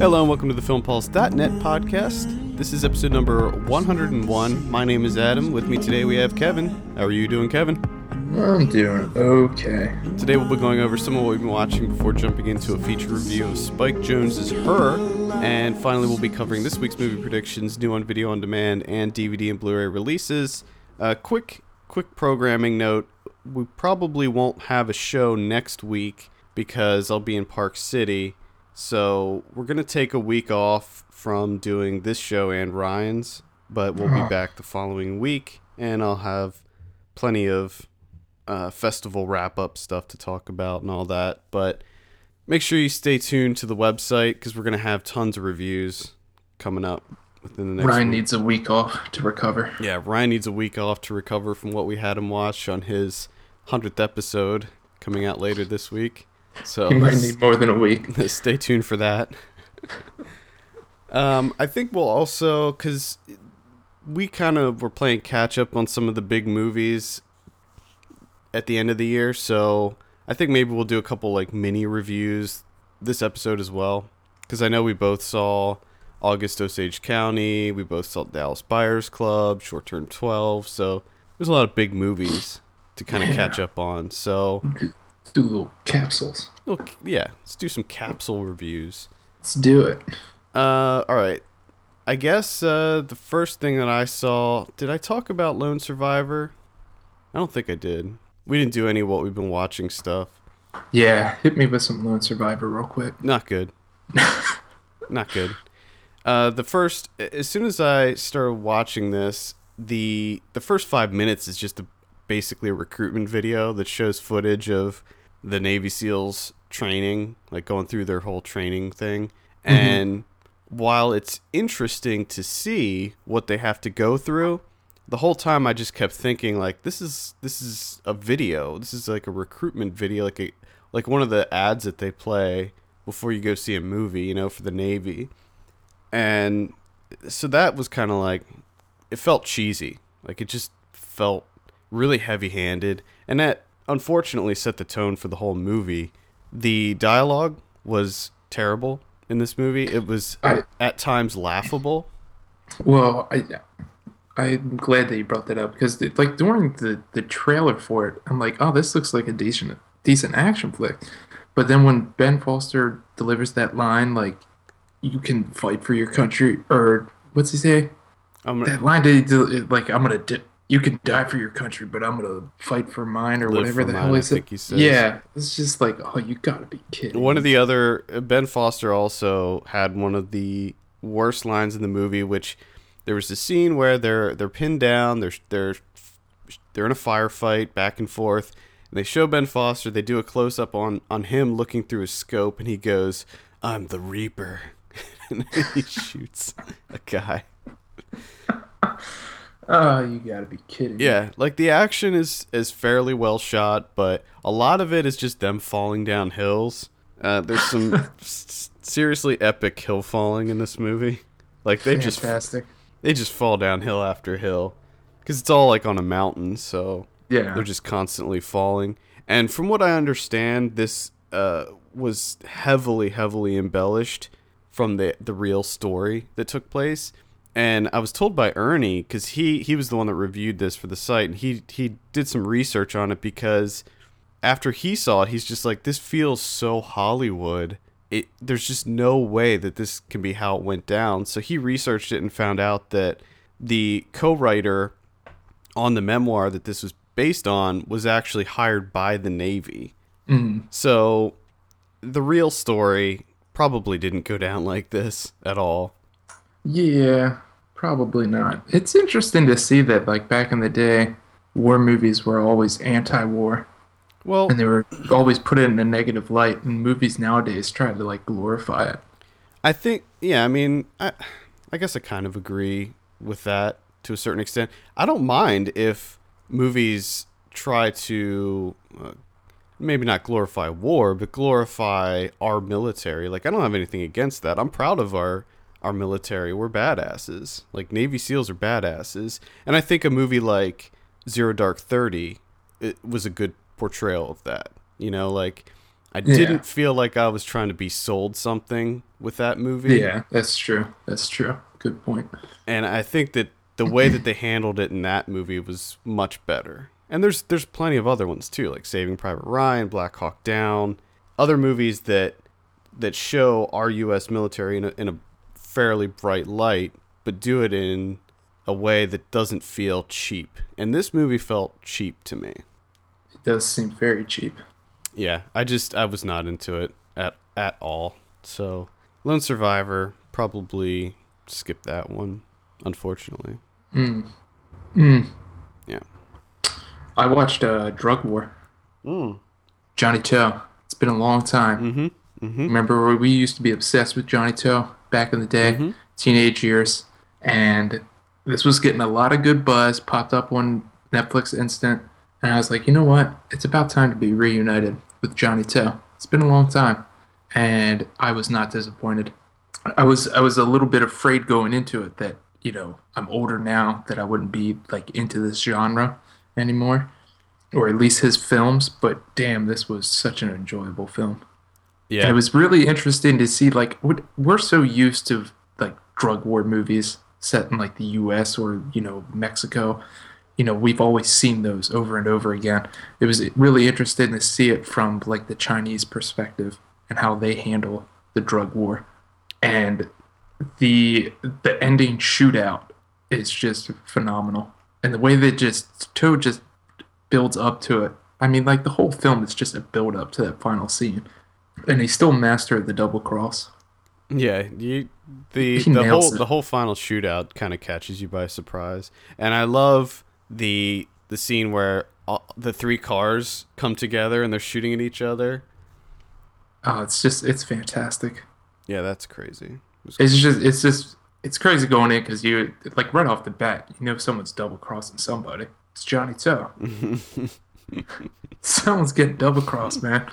Hello and welcome to the FilmPulse.net podcast. This is episode number 101. My name is Adam. With me today we have Kevin. How are you doing, Kevin? I'm doing okay. Today we'll be going over some of what we've been watching before jumping into a feature review of Spike Jonze's Her. And finally we'll be covering this week's movie predictions, new on video on demand, and DVD and Blu-ray releases. A quick, quick programming note: we probably won't have a show next week because I'll be in Park City. So we're gonna take a week off from doing this show and Ryan's, but we'll be back the following week, and I'll have plenty of uh, festival wrap up stuff to talk about and all that. But make sure you stay tuned to the website because we're gonna have tons of reviews coming up within the next. Ryan week. needs a week off to recover. Yeah, Ryan needs a week off to recover from what we had him watch on his hundredth episode coming out later this week. So He might need more than a week. stay tuned for that. um, I think we'll also because we kind of were playing catch up on some of the big movies at the end of the year, so I think maybe we'll do a couple like mini reviews this episode as well. Because I know we both saw August Osage County, we both saw Dallas Buyers Club, Short Term Twelve, so there's a lot of big movies to kind of Yeah. catch up on. So, let's Do little capsules. look, yeah, let's do some capsule reviews. Let's do it. Uh, all right. I guess uh, the first thing that I saw. Did I talk about Lone Survivor? I don't think I did. We didn't do any what we've been watching stuff. Yeah, hit me with some Lone Survivor real quick. Not good. Not good. Uh, the first, as soon as I started watching this, the the first five minutes is just a, basically a recruitment video that shows footage of the Navy SEALs training, like going through their whole training thing. And while it's interesting to see what they have to go through, the whole time I just kept thinking like this is this is a video. This is like a recruitment video, like a like one of the ads that they play before you go see a movie, you know, for the Navy. And so that was kind of like it felt cheesy. Like it just felt really heavy-handed, and that unfortunately set the tone for the whole movie. The dialogue was terrible in this movie. It was I- at times laughable. Well, I, I'm glad that you brought that up because, like, during the the trailer for it, I'm like, oh, this looks like a decent decent action flick. But then when Ben Foster delivers that line, like, you can fight for your country, or what's he say? I'm That line that he del- like, I'm gonna. Di- you can die for your country, but I'm gonna fight for mine, or whatever the mine, hell is it? he says. Yeah, it's just like, oh, you gotta be kidding. One of the other Ben Foster also had one of the worst lines in the movie, which there was a scene where they're they're pinned down, they're they're they're in a firefight back and forth, and they show Ben Foster. They do a close up on on him looking through his scope, and he goes, "I'm the Reaper," and he shoots a guy. Oh, you gotta be kidding. me. Yeah, like the action is is fairly well shot, but a lot of it is just them falling down hills. Uh, there's some s- seriously epic hill falling in this movie. Like they just fantastic. They just fall down hill after hill because it's all like on a mountain, so Yeah. they're just constantly falling. And from what I understand, this uh, was heavily, heavily embellished from the the real story that took place. And I was told by Ernie because he he was the one that reviewed this for the site, and he he did some research on it because after he saw it, he's just like, this feels so Hollywood. It there's just no way that this can be how it went down. So he researched it and found out that the co-writer on the memoir that this was based on was actually hired by the Navy. Mhm. So the real story probably didn't go down like this at all. Yeah, probably not. It's interesting to see that, like back in the day, war movies were always anti-war, Well, and they were always put in a negative light. And movies nowadays try to like glorify it. I think, yeah, I mean, I, I guess I kind of agree with that to a certain extent. I don't mind if movies try to uh, maybe not glorify war, but glorify our military. Like, I don't have anything against that. I'm proud of our our military We're badasses. Like Navy SEALs are badasses, and I think a movie like Zero Dark Thirty it was a good portrayal of that. You know, like I Yeah. didn't feel like I was trying to be sold something with that movie. Yeah, that's true. That's true. Good point. and I think that the way that they handled it in that movie was much better. And there's there's plenty of other ones too, like Saving Private Ryan, Black Hawk Down, other movies that that show our U.S. military in a, in a fairly bright light, but do it in a way that doesn't feel cheap. And this movie felt cheap to me. It does seem very cheap. Yeah, I just I was not into it at at all. So Lone Survivor probably skip that one, unfortunately. Mm. Mm. Yeah. I watched uh, Drug War. Mm. Johnnie To. It's been a long time. Mm-hmm. Mm-hmm. Remember where we used to be obsessed with Johnnie To back in the day, Mhm. teenage years, and this was getting a lot of good buzz. Popped up on Netflix instant, and I was like, you know what? It's about time to be reunited with Johnnie To. It's been a long time, and I was not disappointed. I was I was a little bit afraid going into it that you know I'm older now that I wouldn't be like into this genre anymore, or at least his films. But damn, this was such an enjoyable film. Yeah. And it was really interesting to see like what we're so used to like drug war movies set in like the US or you know Mexico. You know, we've always seen those over and over again. It was really interesting to see it from like the Chinese perspective and how they handle the drug war. And the the ending shootout is just phenomenal. And the way that just Toad just builds up to it. I mean, like the whole film is just a build up to that final scene and he still mastered the double cross. Yeah, you the He the whole it. the whole final shootout kind of catches you by surprise, and I love the the scene where all, the three cars come together and they're shooting at each other. Oh, it's just it's fantastic. Yeah, that's crazy. It It's just it's just it's crazy going in because you like right off the bat you know someone's double crossing somebody. It's Johnnie To. Someone's getting double crossed, man,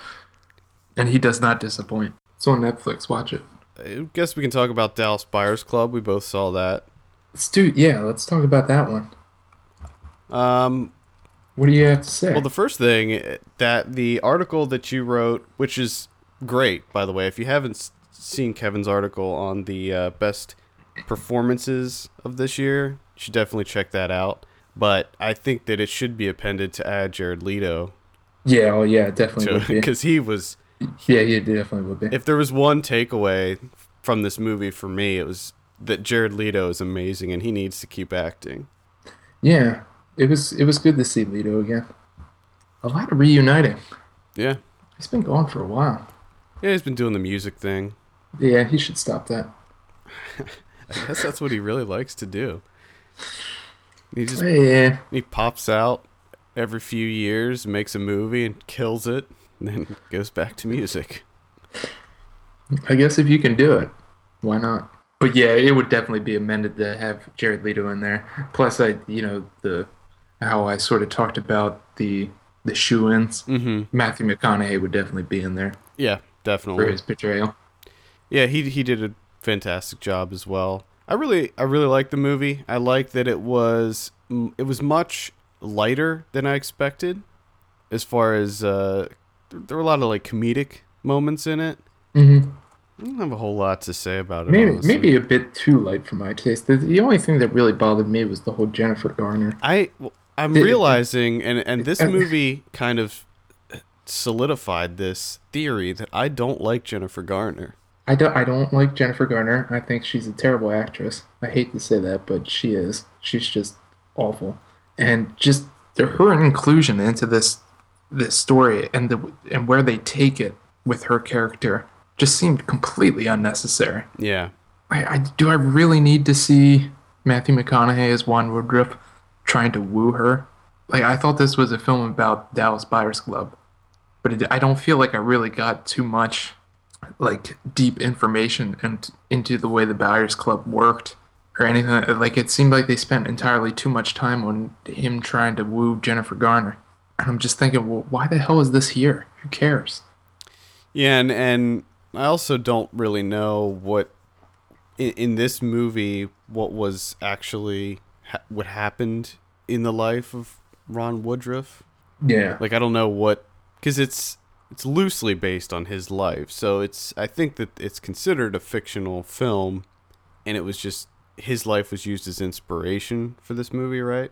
and he does not disappoint. It's on Netflix. Watch it. I guess we can talk about Dallas Buyers Club. We both saw that. Let's do yeah. Let's talk about that one. Um, What do you have to say? well, the first thing eh, that the article that you wrote, which is great, by the way, if you haven't seen Kevin's article on the uh, best performances of this year, you should definitely check that out. But I think that it should be appended to add Jared Leto yeah, oh yeah, definitely because he was. Yeah, yeah, it definitely would be. If there was one takeaway from this movie for me, it was that Jared Leto is amazing and he needs to keep acting. Yeah, it was it was good to see Leto again. A lot of reuniting. Yeah, He's been gone for a while. yeah, he's been doing the music thing. Yeah, he should stop that. I guess that's what he really likes to do. He just Yeah, he pops out every few years, makes a movie and kills it, and then goes back to music. I guess if you can do it, why not? But yeah, it would definitely be amended to have Jared Leto in there. Plus, I you know the how I sort of talked about the the shoe-ins. Mm-hmm. Matthew McConaughey would definitely be in there Yeah, definitely for his portrayal. Yeah, he he did a fantastic job as well. I really I really liked the movie. I liked that it was it was much lighter than I expected, as far as uh, there there were a lot of like comedic moments in it. Mm-hmm. I don't have a whole lot to say about it. Maybe honestly. maybe a bit too light for my taste. The, the only thing that really bothered me was the whole Jennifer Garner. I well, I'm realizing, and and this Uh, movie kind of solidified this theory that I don't like Jennifer Garner. I don't I don't like Jennifer Garner. I think she's a terrible actress. I hate to say that, but she is. She's just awful. And just her inclusion into this this story and the and where they take it with her character just seemed completely unnecessary. Yeah, I, I do I really need to see Matthew McConaughey as Ron Woodroof trying to woo her? Like I thought this was a film about Dallas Buyers Club, but it, I don't feel like I really got too much like deep information and into the way the Buyers Club worked or anything. Like it seemed like they spent entirely too much time on him trying to woo Jennifer Garner. And I'm just thinking, well, why the hell is this here? Who cares? yeah, and and I also don't really know what in, in this movie what was actually ha- what happened in the life of Ron Woodroof. Yeah. Like I don't know what because it's it's loosely based on his life, so it's I think that it's considered a fictional film, and it was just his life was used as inspiration for this movie, right?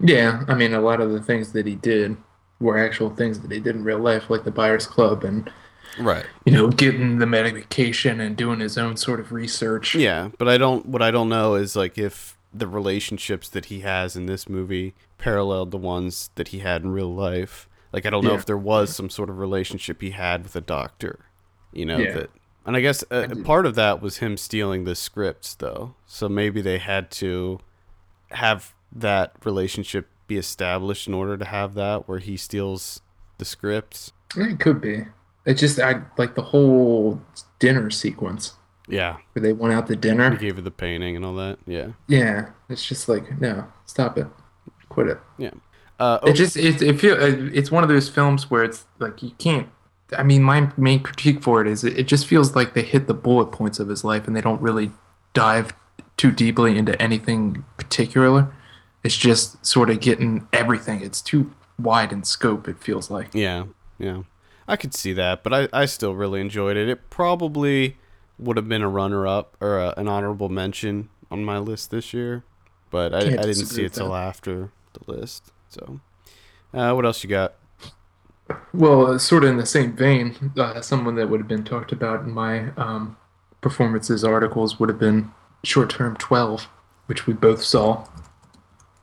Yeah, I mean, a lot of the things that he did were actual things that he did in real life, like the Buyers Club and, Right. you know, getting the medication and doing his own sort of research. Yeah, but I don't. What I don't know is like if the relationships that he has in this movie paralleled the ones that he had in real life. Like I don't know Yeah. if there was some sort of relationship he had with a doctor. You know Yeah. that. And I guess uh, did- part of that was him stealing the scripts, though. So maybe they had to have that relationship be established in order to have that, where he steals the scripts. It could be. It just, I like the whole dinner sequence Yeah, where they went out to dinner. he gave her the painting and all that. Yeah, Yeah, it's just like, no, stop it. Quit it. yeah. Uh, It just it, it feel it's one of those films where it's like you can't. I mean, my main critique for it is it, it just feels like they hit the bullet points of his life and they don't really dive too deeply into anything particular. It's just sort of getting everything. It's too wide in scope. It feels like. Yeah, yeah. I could see that, but I, I still really enjoyed it. It probably would have been a runner up or a, an honorable mention on my list this year, but I, I didn't see it till that. after the list. So, uh, what else you got? Well, uh, sort of in the same vein, uh, someone that would have been talked about in my um, performances articles would have been Short Term 12, which we both saw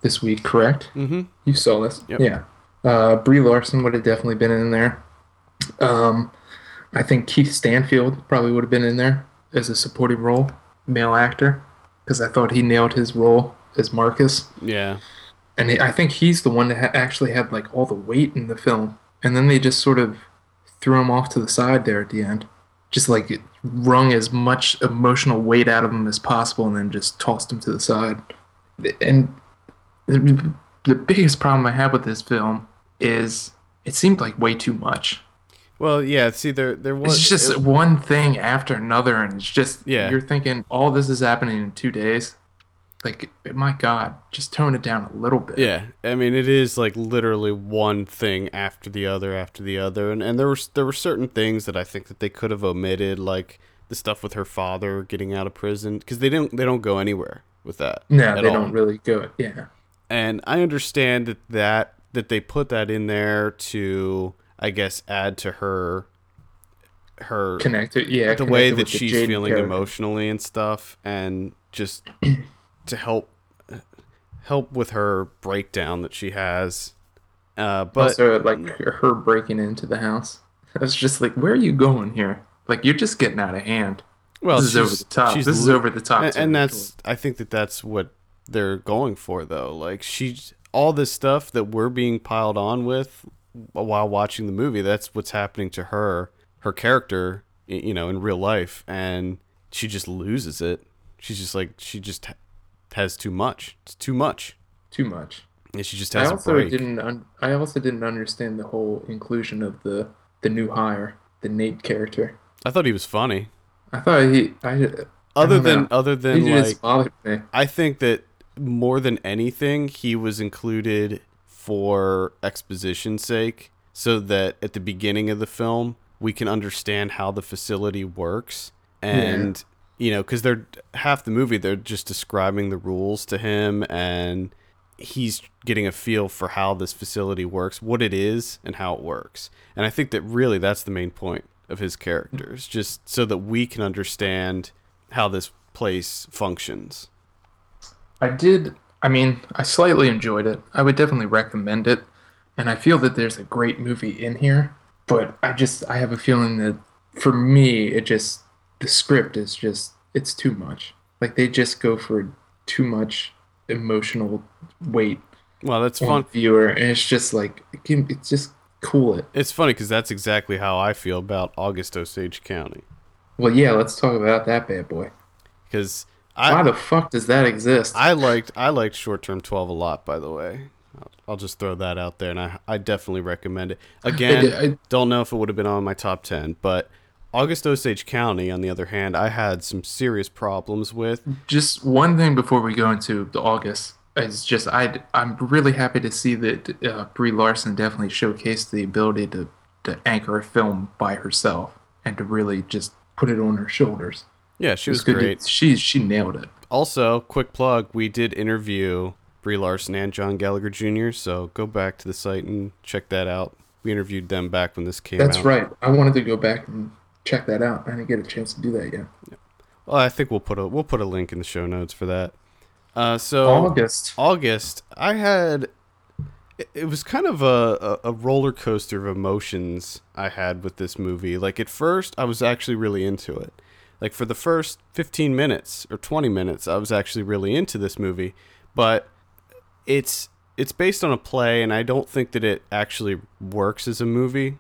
this week, correct? Mm-hmm. You saw this? Yep. Yeah. Uh, Brie Larson would have definitely been in there. Um, I think Keith Stanfield probably would have been in there as a supporting role, male actor, because I thought he nailed his role as Marcus. Yeah, And he, I think he's the one that ha- actually had like all the weight in the film. And then they just sort of threw him off to the side there at the end. Just like it wrung as much emotional weight out of him as possible and then just tossed him to the side. And the, the biggest problem I have with this film is it seemed like way too much. Well, yeah. See, there there was It's just it- one thing after another, and it's just Yeah. you're thinking all this is happening in two days. Like, my God, just tone it down a little bit. Yeah, I mean it is like literally one thing after the other after the other, and and there were there were certain things that I think that they could have omitted, like the stuff with her father getting out of prison, because they didn't they don't go anywhere with that. No, they all. don't really go. Yeah, And I understand that that that they put that in there to I guess add to her her connected. Yeah, the way that she's feeling character. emotionally and stuff and just to help help with her breakdown that she has uh but also, like her breaking into the house. I was just like, "Where are you going here? Like, you're just getting out of hand. well this is over the top. This is over the top." and, and that's i think that that's what they're going for though like she's all this stuff that we're being piled on with while watching the movie that's what's happening to her her character you know in real life and she just loses it she's just like she just has too much it's too much too much. and she just I has a also didn't. Un- I also didn't understand the whole inclusion of the the new hire, the Nate character. i thought he was funny I thought he. I. other don't than know. other He than just like bothered me. I think that more than anything, he was included for exposition's sake, so that at the beginning of the film we can understand how the facility works, and you know, because they're half the movie they're just describing the rules to him, and he's getting a feel for how this facility works, what it is, and how it works. And I think that really that's the main point of his characters, just so that we can understand how this place functions. I did. I mean, I slightly enjoyed it. I would definitely recommend it, and I feel that there's a great movie in here. But I just, I have a feeling that for me, it just the script is just it's too much. Like they just go for too much emotional weight Well, that's fun. viewer, and it's just like it can, it's just cool it. It's funny because that's exactly how I feel about August Osage County. Well, yeah, let's talk about that bad boy. Because Why the fuck does that exist? I liked I liked Short Term Twelve a lot. By the way, I'll, I'll just throw that out there, and I I definitely recommend it. Again, I- don't know if it would have been on my top ten, but August Osage County, on the other hand, I had some serious problems with. Just one thing before we go into the August is just I I'm really happy to see that uh, Brie Larson definitely showcased the ability to to anchor a film by herself and to really just put it on her shoulders. Yeah, she It was good to- great. she she nailed it. Also, quick plug: we did interview Brie Larson and John Gallagher Jr. So go back to the site and check that out. We interviewed them back when this came out. That's out. right. I wanted to go back and check that out. I didn't get a chance to do that yet. Well, I think we'll put a we'll put a link in the show notes for that. Uh, so August. August, I had it- it was kind of a, a, a roller coaster of emotions I had with this movie. Like at first, I was actually really into it. Like for the first 15 minutes or 20 minutes, I was actually really into this movie, but it's it's based on a play and I don't think that it actually works as a movie.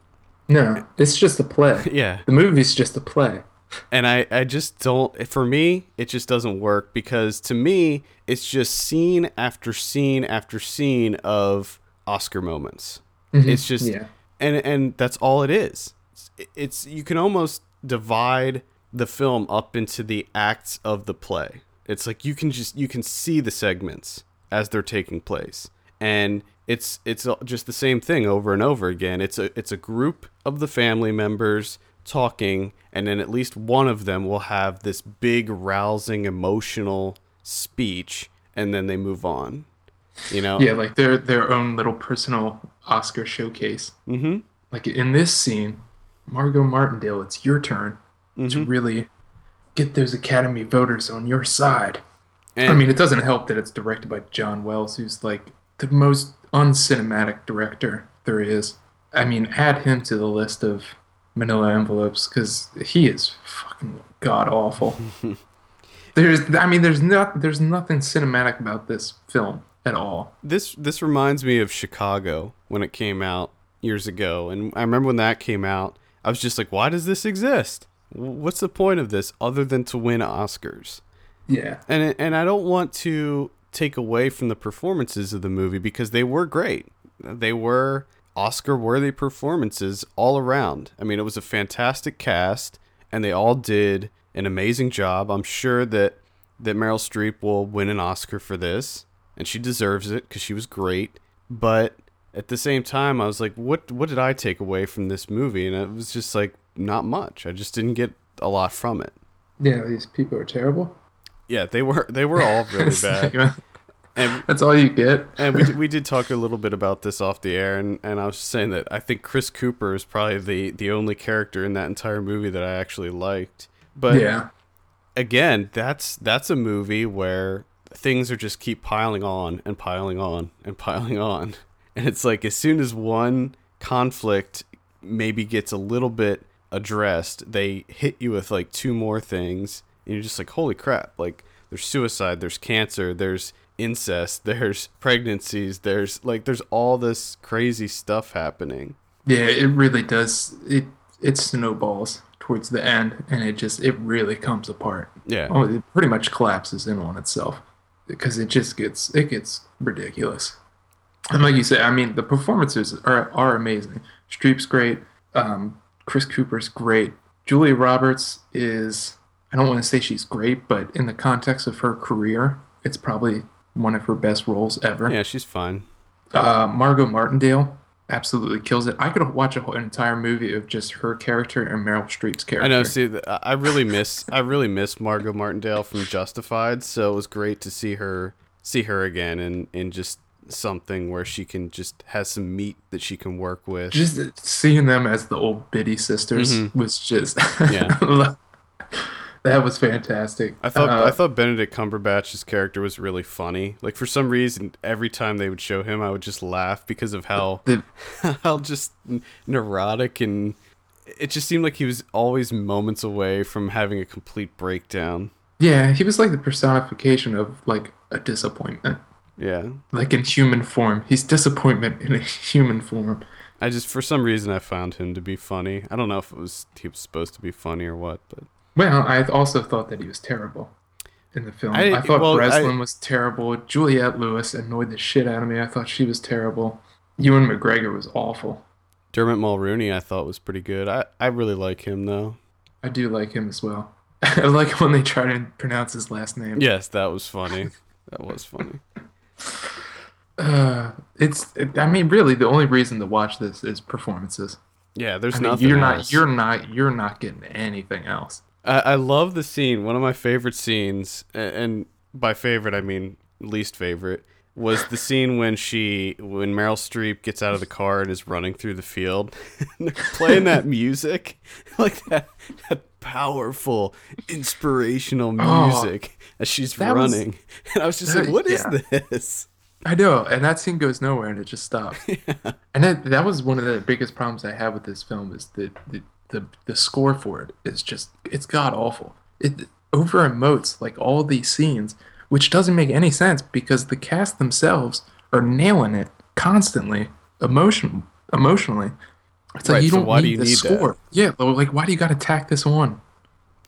No, it's just a play. Yeah. The movie's just a play. and I, I just don't for me it just doesn't work because to me it's just scene after scene after scene of oscar moments mm-hmm. it's just Yeah. and and that's all it is it's you can almost divide the film up into the acts of the play. It's like you can just you can see the segments as they're taking place. And it's it's just the same thing over and over again. It's a it's a group of the family members talking and then at least one of them will have this big rousing emotional speech and then they move on you know? Yeah, like their their own little personal Oscar showcase. mm-hmm. Like in this scene, Margot Martindale, it's your turn Mm-hmm. to really get those Academy voters on your side. and I mean, it doesn't help that it's directed by John Wells, who's like the most uncinematic director there is. I mean, add him to the list of Manila envelopes because he is fucking god awful. there's, I mean, there's not, there's nothing cinematic about this film at all. this this reminds me of Chicago when it came out years ago, and I remember when that came out, I was just like, "Why does this exist? What's the point of this other than to win Oscars?" Yeah, And and I don't want to take away from the performances of the movie because they were great. They were Oscar-worthy performances all around. I mean, it was a fantastic cast, and they all did an amazing job. I'm sure that that Meryl Streep will win an Oscar for this, and she deserves it because she was great. But at the same time, I was like, what what did I take away from this movie? And it was just like not much. I just didn't get a lot from it. yeah, these people are terrible. Yeah, they were they were all really bad. like, uh, And That's all you get. and we, we did talk a little bit about this off the air, and, and I was just saying that I think Chris Cooper is probably the, the only character in that entire movie that I actually liked. But yeah, again, that's that's a movie where things are just keep piling on and piling on and piling on, and it's like as soon as one conflict maybe gets a little bit addressed, they hit you with like two more things, and you're just like, holy crap! Like there's suicide, there's cancer, there's incest, there's pregnancies, there's like there's all this crazy stuff happening. yeah, it really does. It it snowballs towards the end, and it just it really comes apart. Yeah. Oh, it pretty much collapses in on itself because it just gets it gets ridiculous. And like you say, I mean, the performances are are amazing. Streep's great. Um, Chris Cooper's great. Julia Roberts is I don't want to say she's great, but in the context of her career, it's probably one of her best roles ever. Yeah, she's fine. Uh, Margot Martindale absolutely kills it. I could watch a whole entire movie of just her character and Meryl Streep's character. I know. See, I really miss I really miss Margot Martindale from Justified. So it was great to see her see her again and in just something where she can just has some meat that she can work with. just seeing them as the old Biddy sisters Mhm. was just Yeah. that was fantastic. I thought Uh, I thought Benedict Cumberbatch's character was really funny. Like for some reason, every time they would show him, I would just laugh because of how the, how just neurotic and it just seemed like he was always moments away from having a complete breakdown. yeah, he was like the personification of like a disappointment, Yeah. like in human form. He's disappointment in a human form. I just for some reason I found him to be funny. I don't know if it was he was supposed to be funny or what, but Well, I also thought that he was terrible in the film. I, I- thought well, I- Breslin was terrible. Juliette Lewis annoyed the shit out of me. I thought she was terrible. Ewan McGregor was awful. Dermot Mulroney I thought was pretty good. I I really like him though. I do like him as well. I like when they try to pronounce his last name. Yes, that was funny. That was funny. Uh, it's. It, I mean, really, the only reason to watch this is performances. Yeah, there's I mean, nothing you're else. not. You're not. You're not getting anything else. I, I love the scene. One of my favorite scenes, and by favorite I mean least favorite, was the scene when she, when Meryl Streep gets out of the car and is running through the field, and they're playing that music, like that, that powerful, inspirational Oh, music as she's that was- running. and I was just that- like, "What is yeah. this?" I know, and that scene goes nowhere, and it just stops. And that that was one of the biggest problems I have with this film is the the the, the score for it is just it's god awful. It over emotes like all these scenes, which doesn't make any sense because the cast themselves are nailing it constantly, emotion emotionally. It's like Right, you so don't why do need you the need that? score. Yeah, like why do you got to tack this on?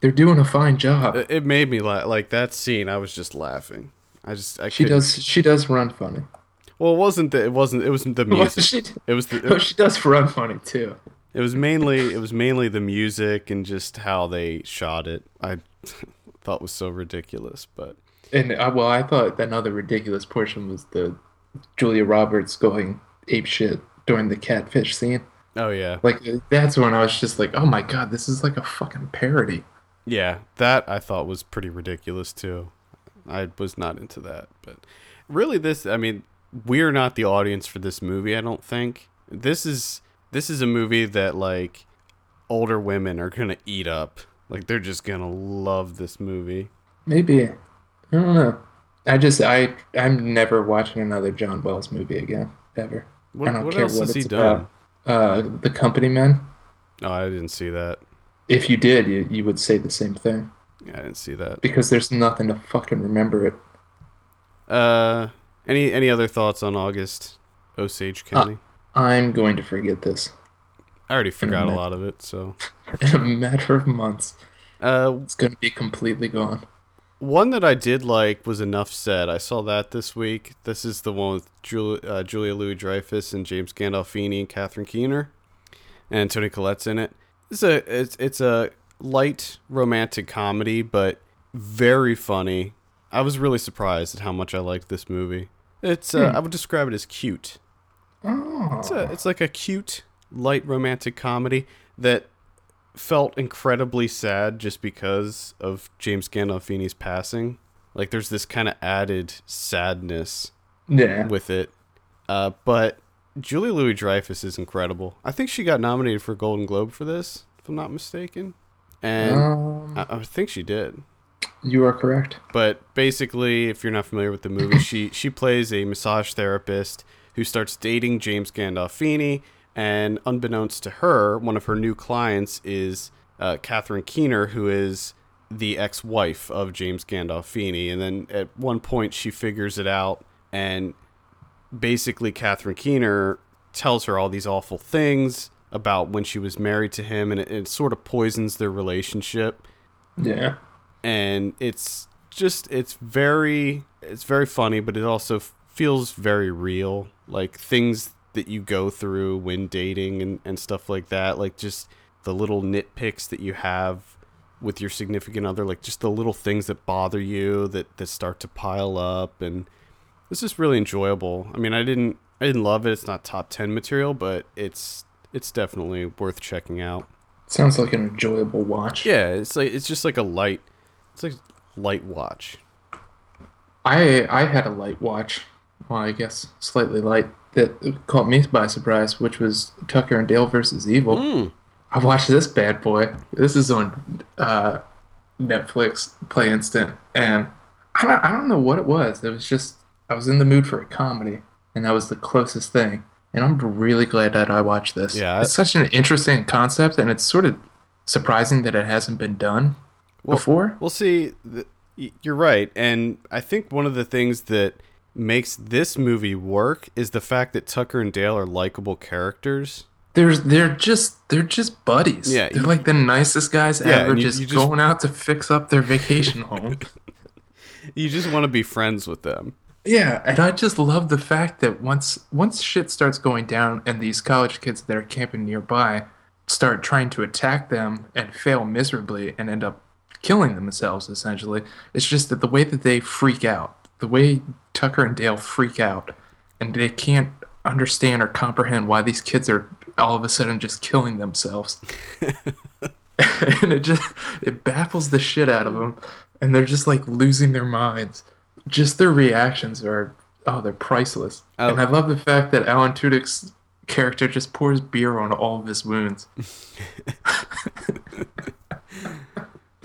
They're doing a fine job. It- It made me laugh. Like that scene, I was just laughing. I just, I she couldn't- does she does run funny. Well, it wasn't the. It wasn't. It wasn't the music. she, It was the. oh, she does run funny too. It was mainly it was mainly the music and just how they shot it. I thought was so ridiculous, but And uh, well, I thought another ridiculous portion was the Julia Roberts going ape shit during the catfish scene. Oh yeah, Like that's when I was just like, oh my god, this is like a fucking parody. yeah, that I thought was pretty ridiculous too. I was not into that, but really, this I mean, we're not the audience for this movie. I don't think this is this is a movie that like older women are gonna eat up. Like they're just gonna love this movie. Maybe I don't know. I just I I'm never watching another John Wells movie again ever. What, I don't what care else what has he it's done? about. Uh, The Company Men. Oh, I didn't see that. If you did, you, you would say the same thing Yeah, I didn't see that. because there's nothing to fucking remember it. Uh, any any other thoughts on August Osage Uh, County? I'm going to forget this I already forgot a minute. lot of it. So, in a matter of months. uh, It's going to be completely gone. One that I did like was Enough Said. I saw that this week. This is the one with Julia, uh, Julia Louis Dreyfus and James Gandolfini and Catherine Keener, and Toni Collette's in it. It's a it's it's a light romantic comedy, but very funny. I was really surprised at how much I liked this movie. It's uh, I would describe it as cute. Oh. It's a, it's like a cute, light romantic comedy that felt incredibly sad just because of James Gandolfini's passing. Like there's this kind of added sadness Yeah. with it. Uh, but Julie Louis Dreyfus is incredible. I think she got nominated for Golden Globe for this, if I'm not mistaken. And Um, I, I think she did. you are correct. But basically, if you're not familiar with the movie, she she plays a massage therapist who starts dating James Gandolfini, and unbeknownst to her, one of her new clients is uh, Catherine Keener, who is the ex-wife of James Gandolfini. And then at one point, she figures it out, and basically, Catherine Keener tells her all these awful things about when she was married to him, and it, it sort of poisons their relationship Yeah. and it's just it's very it's very funny but it also feels very real like things that you go through when dating and, and stuff like that like just the little nitpicks that you have with your significant other like just the little things that bother you that, that start to pile up and it's just really enjoyable. I mean i didn't i didn't love it. It's not top 10 material but it's it's definitely worth checking out. Sounds like an enjoyable watch. yeah it's like it's just like a light it's like light watch. I I had a light watch. Well, I guess slightly light that caught me by surprise, which was Tucker and Dale versus Evil. Mm. I watched this bad boy. This is on uh, Netflix Play Instant, and I don't, I don't know what it was. It was just I was in the mood for a comedy, and that was the closest thing. And I'm really glad that I watched this. Yeah, it's such an interesting concept, and it's sort of surprising that it hasn't been done Well, before. Well, see, you're right, and I think one of the things that makes this movie work is the fact that Tucker and Dale are likable characters. There's they're just they're just buddies. Yeah, they're you- like the nicest guys Yeah, ever, you- just, you just- going out to fix up their vacation home. You just want to be friends with them. Yeah, and I just love the fact that once once shit starts going down and these college kids that are camping nearby start trying to attack them and fail miserably and end up killing themselves essentially. It's just that the way that they freak out, the way Tucker and Dale freak out, and they can't understand or comprehend why these kids are all of a sudden just killing themselves. and it just it baffles the shit out of them and they're just like losing their minds. Just their reactions are oh, they're priceless. Oh. And I love the fact that Alan Tudyk's character just pours beer on all of his wounds.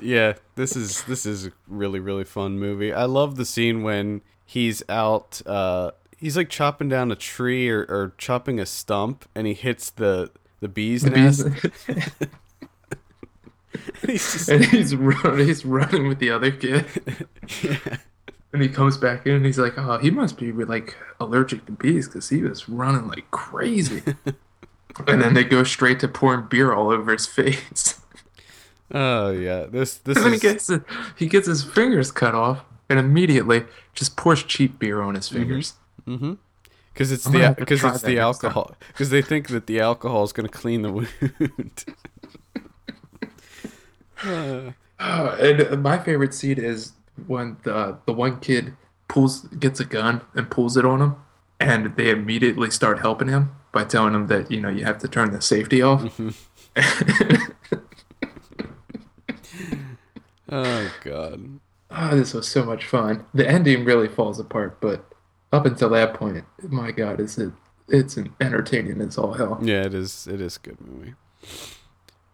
Yeah, this is this is a really really fun movie. I love the scene when he's out. Uh, he's like chopping down a tree or, or chopping a stump, and he hits the the bee's The nest. bees- he's just, and he's running, he's running with the other kid. yeah. And he comes back in and he's like, "Oh, he must be like allergic to bees because he was running like crazy." and then they go straight to pouring beer all over his face. oh yeah, this this and then he is gets he gets his fingers cut off and immediately just pours cheap beer on his fingers. because it's I'm the because it's the alcohol because they think that the alcohol is going to clean the wound. Uh, Uh, and my favorite scene is when the the one kid pulls gets a gun and pulls it on him, and they immediately start helping him by telling him that you know you have to turn the safety off. oh god. Oh, this was so much fun. The ending really falls apart, but up until that point, my God, is it? It's entertaining as all hell. Yeah, it is. It is a good movie.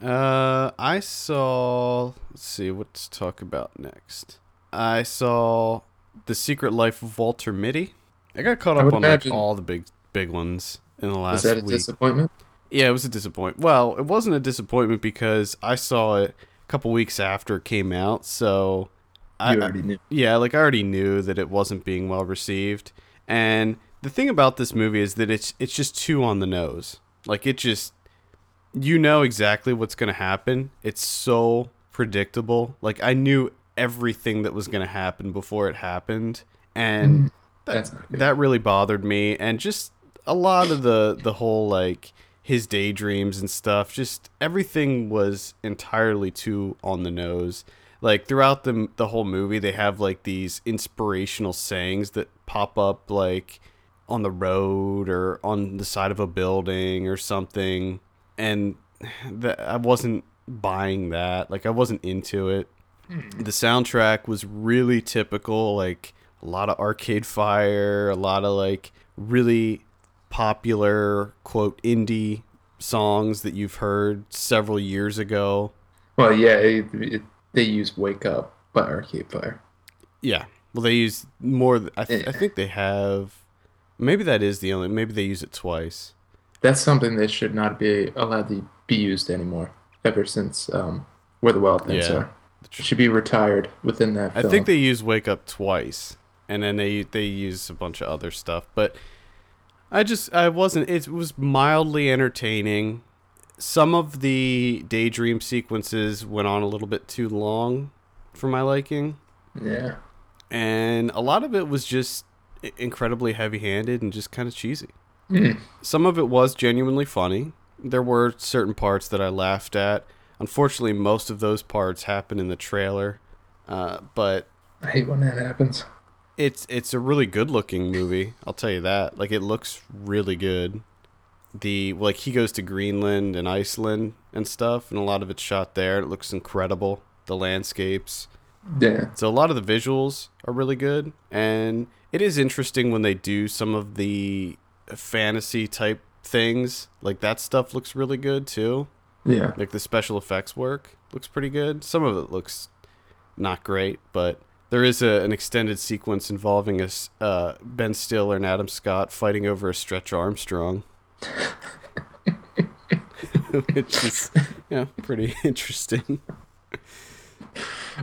Uh, I saw. Let's see what to talk about next. I saw the Secret Life of Walter Mitty. I got caught up on like all the big big ones in the Was last that a week. disappointment? Yeah, it was a disappointment. Well, it wasn't a disappointment because I saw it a couple weeks after it came out, so I, already knew. yeah, like I already knew that it wasn't being well received. And the thing about this movie is that it's it's just too on the nose. Like it just you know exactly what's going to happen. It's so predictable. Like I knew everything that was going to happen before it happened. And mm-hmm. not good. that really bothered me and just a lot of the the whole like his daydreams and stuff just everything was entirely too on the nose like throughout the the whole movie they have like these inspirational sayings that pop up like on the road or on the side of a building or something. And that I wasn't buying that. Like I wasn't into it. Hmm. The soundtrack was really typical like a lot of arcade fire a lot of like really popular quote indie songs that you've heard several years ago. Well, yeah, it, it, they use "Wake Up" by Arcade Fire. yeah well they use more I, th- I think they have maybe that is the only maybe they use it twice That's something that should not be allowed to be used anymore. Ever since um, "Where the Wild Things Yeah. Are," it should be retired within that. I think they use "Wake Up" twice, and then they they use a bunch of other stuff. But I just I wasn't. It was mildly entertaining. Some of the daydream sequences went on a little bit too long for my liking, Yeah. and a lot of it was just incredibly heavy-handed and just kind of cheesy. Mm. Some of it was genuinely funny. There were certain parts that I laughed at. Unfortunately, most of those parts happen in the trailer. Uh, but I hate when that happens. it's it's a really good looking movie. I'll tell you that. Like it looks really good. The like he goes to Greenland and Iceland and stuff, and a lot of it's shot there. It looks incredible. The landscapes. Yeah. So a lot of the visuals are really good, and it is interesting when they do some of the fantasy type things. Like that stuff looks really good too. Yeah. Like the special effects work looks pretty good. Some of it looks not great, but there is a, an extended sequence involving us, uh, Ben Stiller and Adam Scott fighting over a Stretch Armstrong, which is yeah pretty interesting.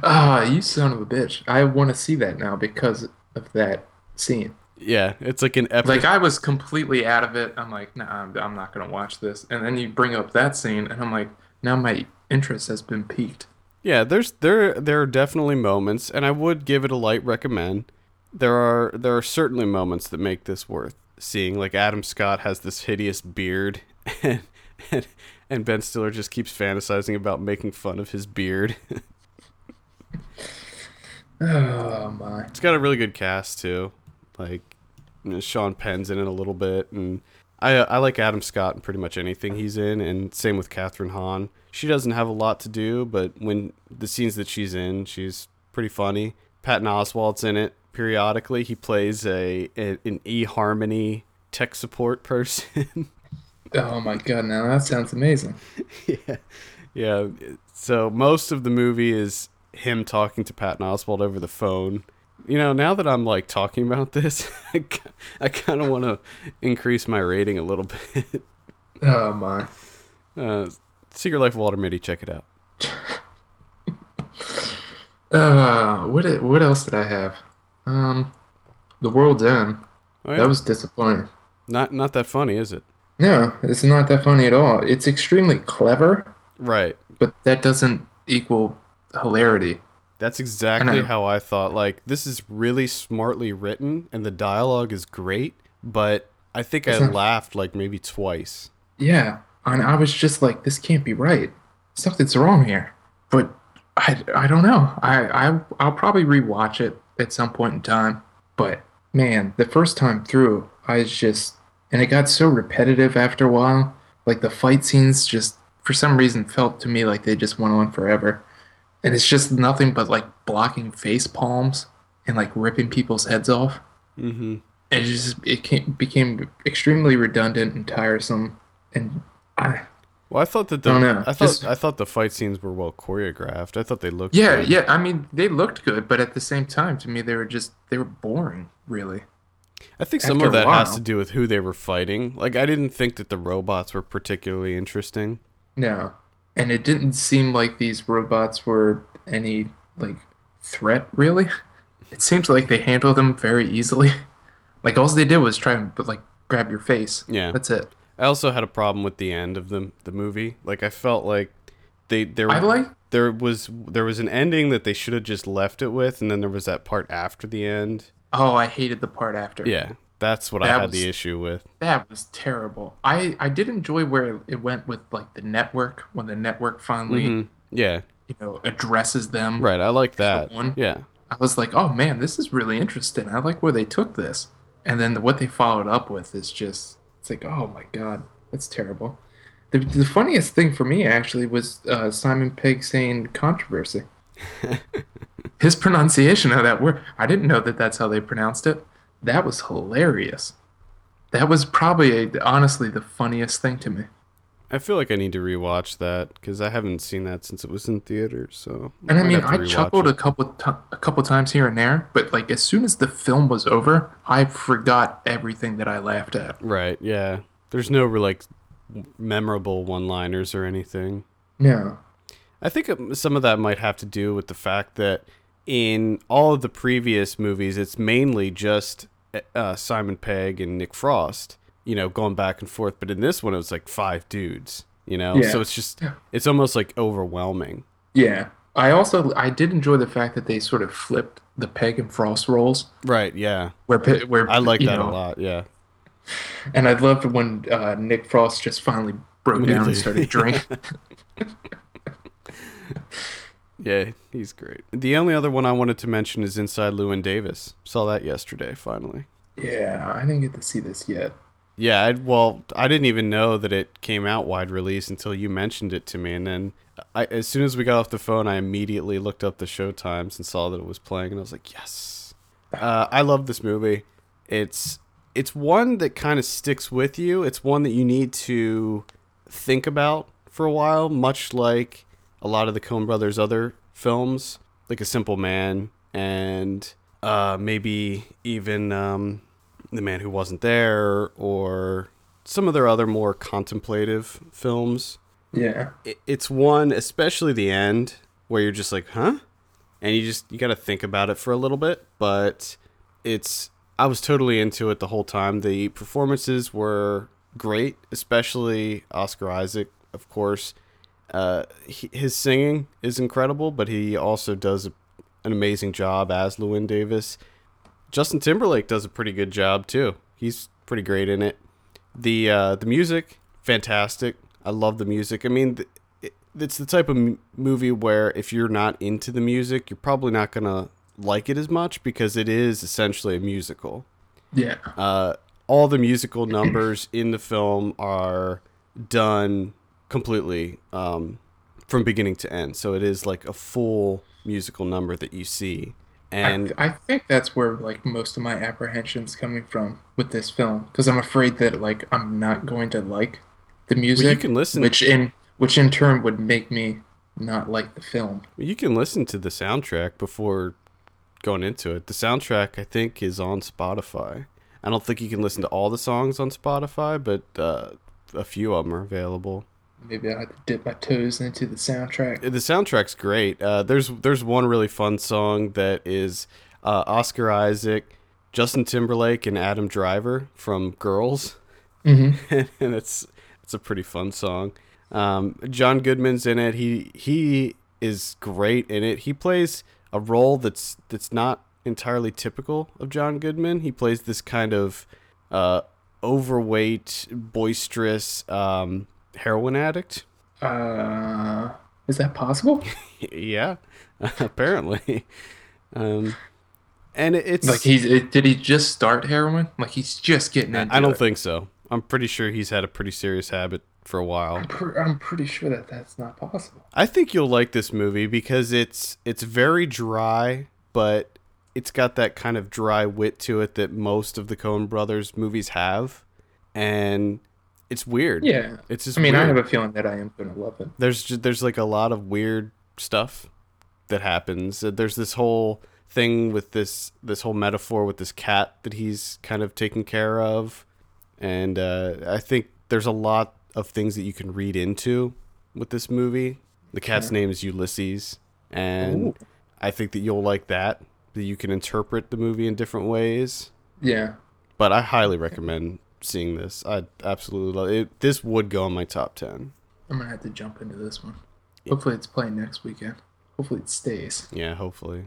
Ah, you son of a bitch! I want to see that now because of that scene. Yeah, it's like an epic. Like I was completely out of it. I'm like, nah, I'm, I'm not gonna watch this. And then you bring up that scene, and I'm like, now my interest has been piqued. Yeah, there's there there are definitely moments, and I would give it a light recommend. There are there are certainly moments that make this worth seeing. Like Adam Scott has this hideous beard, and and, and Ben Stiller just keeps fantasizing about making fun of his beard. Oh my. it's got a really good cast too, like you know, Sean Penn's in it a little bit, and I I like Adam Scott in pretty much anything he's in, and same with Kathryn Hahn. She doesn't have a lot to do, but when the scenes that she's in, she's pretty funny. Patton Oswalt's in it periodically. He plays a, a an eHarmony tech support person. Oh my god, now that sounds amazing. yeah, yeah. So most of the movie is him talking to Patton Oswalt over the phone. You know, now that I'm like talking about this, I, kind of want to increase my rating a little bit. Oh my. Uh, Secret Life of Walter Mitty, check it out. Uh, what what else did I have? Um, The World's End. Oh, yeah. That was disappointing. not not that funny, is it? No, it's not that funny at all. It's extremely clever, Right. but that doesn't equal hilarity. That's exactly know. how I thought. Like, this is really smartly written, and the dialogue is great, but I think I not- laughed like maybe twice. Yeah, and I was just like, this can't be right. Something's wrong here. But I, I don't know. I, I I'll probably rewatch it at some point in time. But man, the first time through, I was just and it got so repetitive after a while. Like the fight scenes just for some reason felt to me like they just went on forever. And it's just nothing but like blocking face palms and like ripping people's heads off. Mm-hmm. it just it came, became extremely redundant and tiresome and I Well, I thought that the oh, I I thought just- I thought the fight scenes were well choreographed. I thought they looked yeah good. yeah I mean they looked good but at the same time to me they were just they were boring really I think some After of that has to do with who they were fighting. Like I didn't think that the robots were particularly interesting. no and it didn't seem like these robots were any like threat really it seems like they handled them very easily like all they did was try and like grab your face Yeah. that's it I also had a problem with the end of the the movie. Like I felt like they there I like there was there was an ending that they should have just left it with, and then there was that part after the end. oh I hated the part after Yeah, that's what I That had the issue with. That was terrible. I I did enjoy where it went with like the network when the network finally Mhm. Yeah, you know addresses them. right. I like that. one. Yeah, I was like, oh man, this is really interesting. I like where they took this, and then what they followed up with is just it's like, oh my god, that's terrible. The, the funniest thing for me actually was uh, Simon Pegg saying controversy. His pronunciation of that word, I didn't know that that's how they pronounced it. That was hilarious. That was probably honestly the funniest thing to me. I feel like I need to rewatch that because I haven't seen that since it was in theaters. So And I mean, I chuckled it. a couple t- a couple times here and there, but like as soon as the film was over, I forgot everything that I laughed at. Right. Yeah. There's no like memorable one-liners or anything. No. I think um, some of that might have to do with the fact that in all of the previous movies, it's mainly just uh, Simon Pegg and Nick Frost, you know, going back and forth. But in this one, it was like five dudes, you know, Yeah. so it's just it's almost like overwhelming. Yeah. I also I did enjoy the fact that they sort of flipped the Pegg and Frost roles, Right? Yeah, where Pe- where I like that know, a lot. Yeah. And I loved when uh, Nick Frost just finally broke down and started drinking. Yeah, he's great. The only other one I wanted to mention is Inside Llewyn Davis. Saw that yesterday, finally. yeah, I didn't get to see this yet. Yeah, I, well, I didn't even know that it came out wide release until you mentioned it to me, and then I, as soon as we got off the phone, I immediately looked up the show times and saw that it was playing, and I was like, yes. Uh, I love this movie. It's it's one that kind of sticks with you. It's one that you need to think about for a while, much like a lot of the Coen Brothers' other films, like A Simple Man and uh, maybe even um, The Man Who Wasn't There or some of their other more contemplative films. Yeah. It's one, especially the end, where you're just like, huh? And you just, you got to think about it for a little bit. But it's, I was totally into it the whole time. The performances were great, especially Oscar Isaac, of course. Uh, he, his singing is incredible, but he also does a, an amazing job as Llewyn Davis. Justin Timberlake does a pretty good job too. He's pretty great in it. The uh, the music, fantastic. I love the music. I mean, th- it's the type of m- movie where if you're not into the music, you're probably not gonna like it as much because it is essentially a musical. Yeah. Uh, all the musical numbers in the film are done completely um, from beginning to end. So it is like a full musical number that you see. And I, I think that's where like most of my apprehensions coming from with this film because I'm afraid that like I'm not going to like the music, can listen- which in which in turn would make me not like the film. you can listen to the soundtrack before going into it. The soundtrack, I think, is on Spotify. I don't think you can listen to all the songs on Spotify, but uh, a few of them are available. Maybe I dip my toes into the soundtrack. The soundtrack's great. Uh, there's there's one really fun song that is uh, Oscar Isaac, Justin Timberlake, and Adam Driver from Girls, Mm-hmm. and it's it's a pretty fun song. Um, John Goodman's in it. He he is great in it. He plays a role that's that's not entirely typical of John Goodman. He plays this kind of uh, overweight, boisterous um, heroin addict. Uh, is that possible? yeah, apparently. Um, and it's like he's it, did he just start heroin? Like he's just getting into I don't it. think so. I'm pretty sure he's had a pretty serious habit for a while. I'm, I'm pretty sure that that's not possible. I think you'll like this movie because it's it's very dry, but it's got that kind of dry wit to it that most of the Coen Brothers movies have, and it's weird. Yeah. it's just. I mean, I have a feeling that I am gonna love it. there's ju- there's like a lot of weird stuff that happens. Uh, There's this whole thing with this this whole metaphor with this cat that he's kind of taking care of, and uh, I think there's a lot of things that you can read into with this movie. The cat's name is Ulysses, and Ooh. I think that you'll like that. That you can interpret the movie in different ways. Yeah. But I highly recommend seeing this. I absolutely love it. This would go on my top ten. I'm gonna have to jump into this one. Hopefully, it's playing next weekend. Hopefully, it stays. Yeah, hopefully.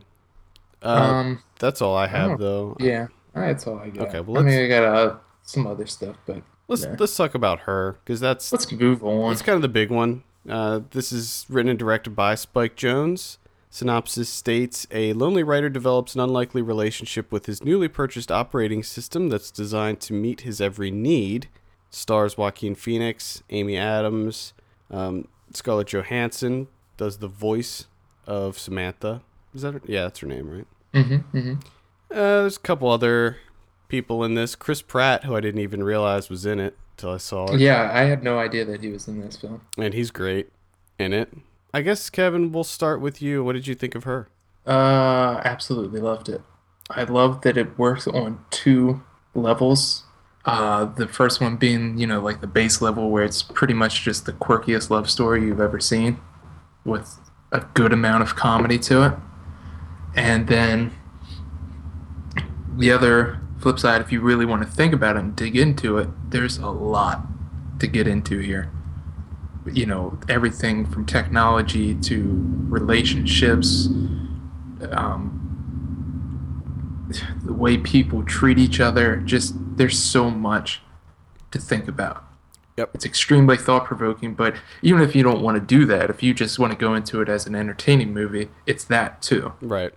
Uh, um. that's all I have, oh, though. Yeah. That's all I got. Okay, well, I mean, I got uh, some other stuff, but Let's yeah. let's talk about her because that's let's move on. that's kind of the big one. Uh, this is written and directed by Spike Jonze. Synopsis states a lonely writer develops an unlikely relationship with his newly purchased operating system that's designed to meet his every need. Stars Joaquin Phoenix, Amy Adams, um, Scarlett Johansson does the voice of Samantha. Is that her? Yeah, that's her name, right? Mm-hmm. Mm-hmm. Uh, there's a couple other people in this. Chris Pratt, who I didn't even realize was in it till I saw it, Yeah, I had no idea that he was in this film. and he's great in it. I guess Kevin, we'll start with you. What did you think of her? Uh, absolutely loved it. I love that it works on two levels. Uh, the first one being, you know, like the base level where it's pretty much just the quirkiest love story you've ever seen with a good amount of comedy to it. And then the other flip side, if you really want to think about it and dig into it, there's a lot to get into here. You know, everything from technology to relationships, um, the way people treat each other. Just there's so much to think about. Yep. It's extremely thought provoking, but even if you don't want to do that, if you just want to go into it as an entertaining movie, it's that too. Right.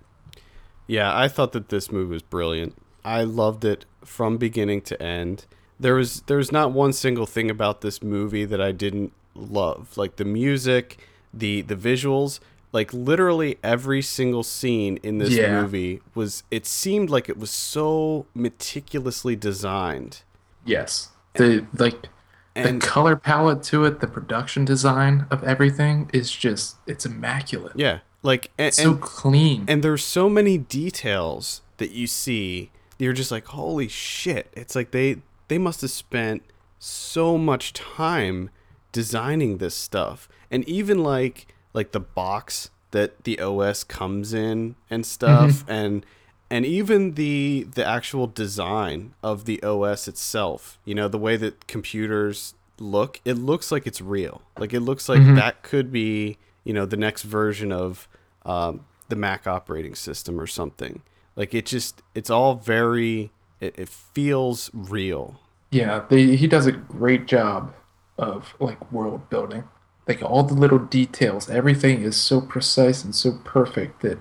Yeah, I thought that this movie was brilliant. I loved it from beginning to end. There was there was not one single thing about this movie that I didn't love. Like the music, the the visuals, like literally every single scene in this Yeah. movie was it seemed like it was so meticulously designed. Yes. The like And the color palette to it, the production design of everything is just it's immaculate. yeah, like and, so and clean. and there's so many details that you see you're just like holy shit it's like they they must have spent so much time designing this stuff. And even like like the box that the os comes in and stuff and and even the the actual design of the os itself you know the way that computers look it looks like it's real. Like it looks like that could be you know the next version of um, the mac operating system or something. Like it just it's all very it, it feels real. Yeah, they, he does a great job of like world building. Like all the little details, everything is so precise and so perfect that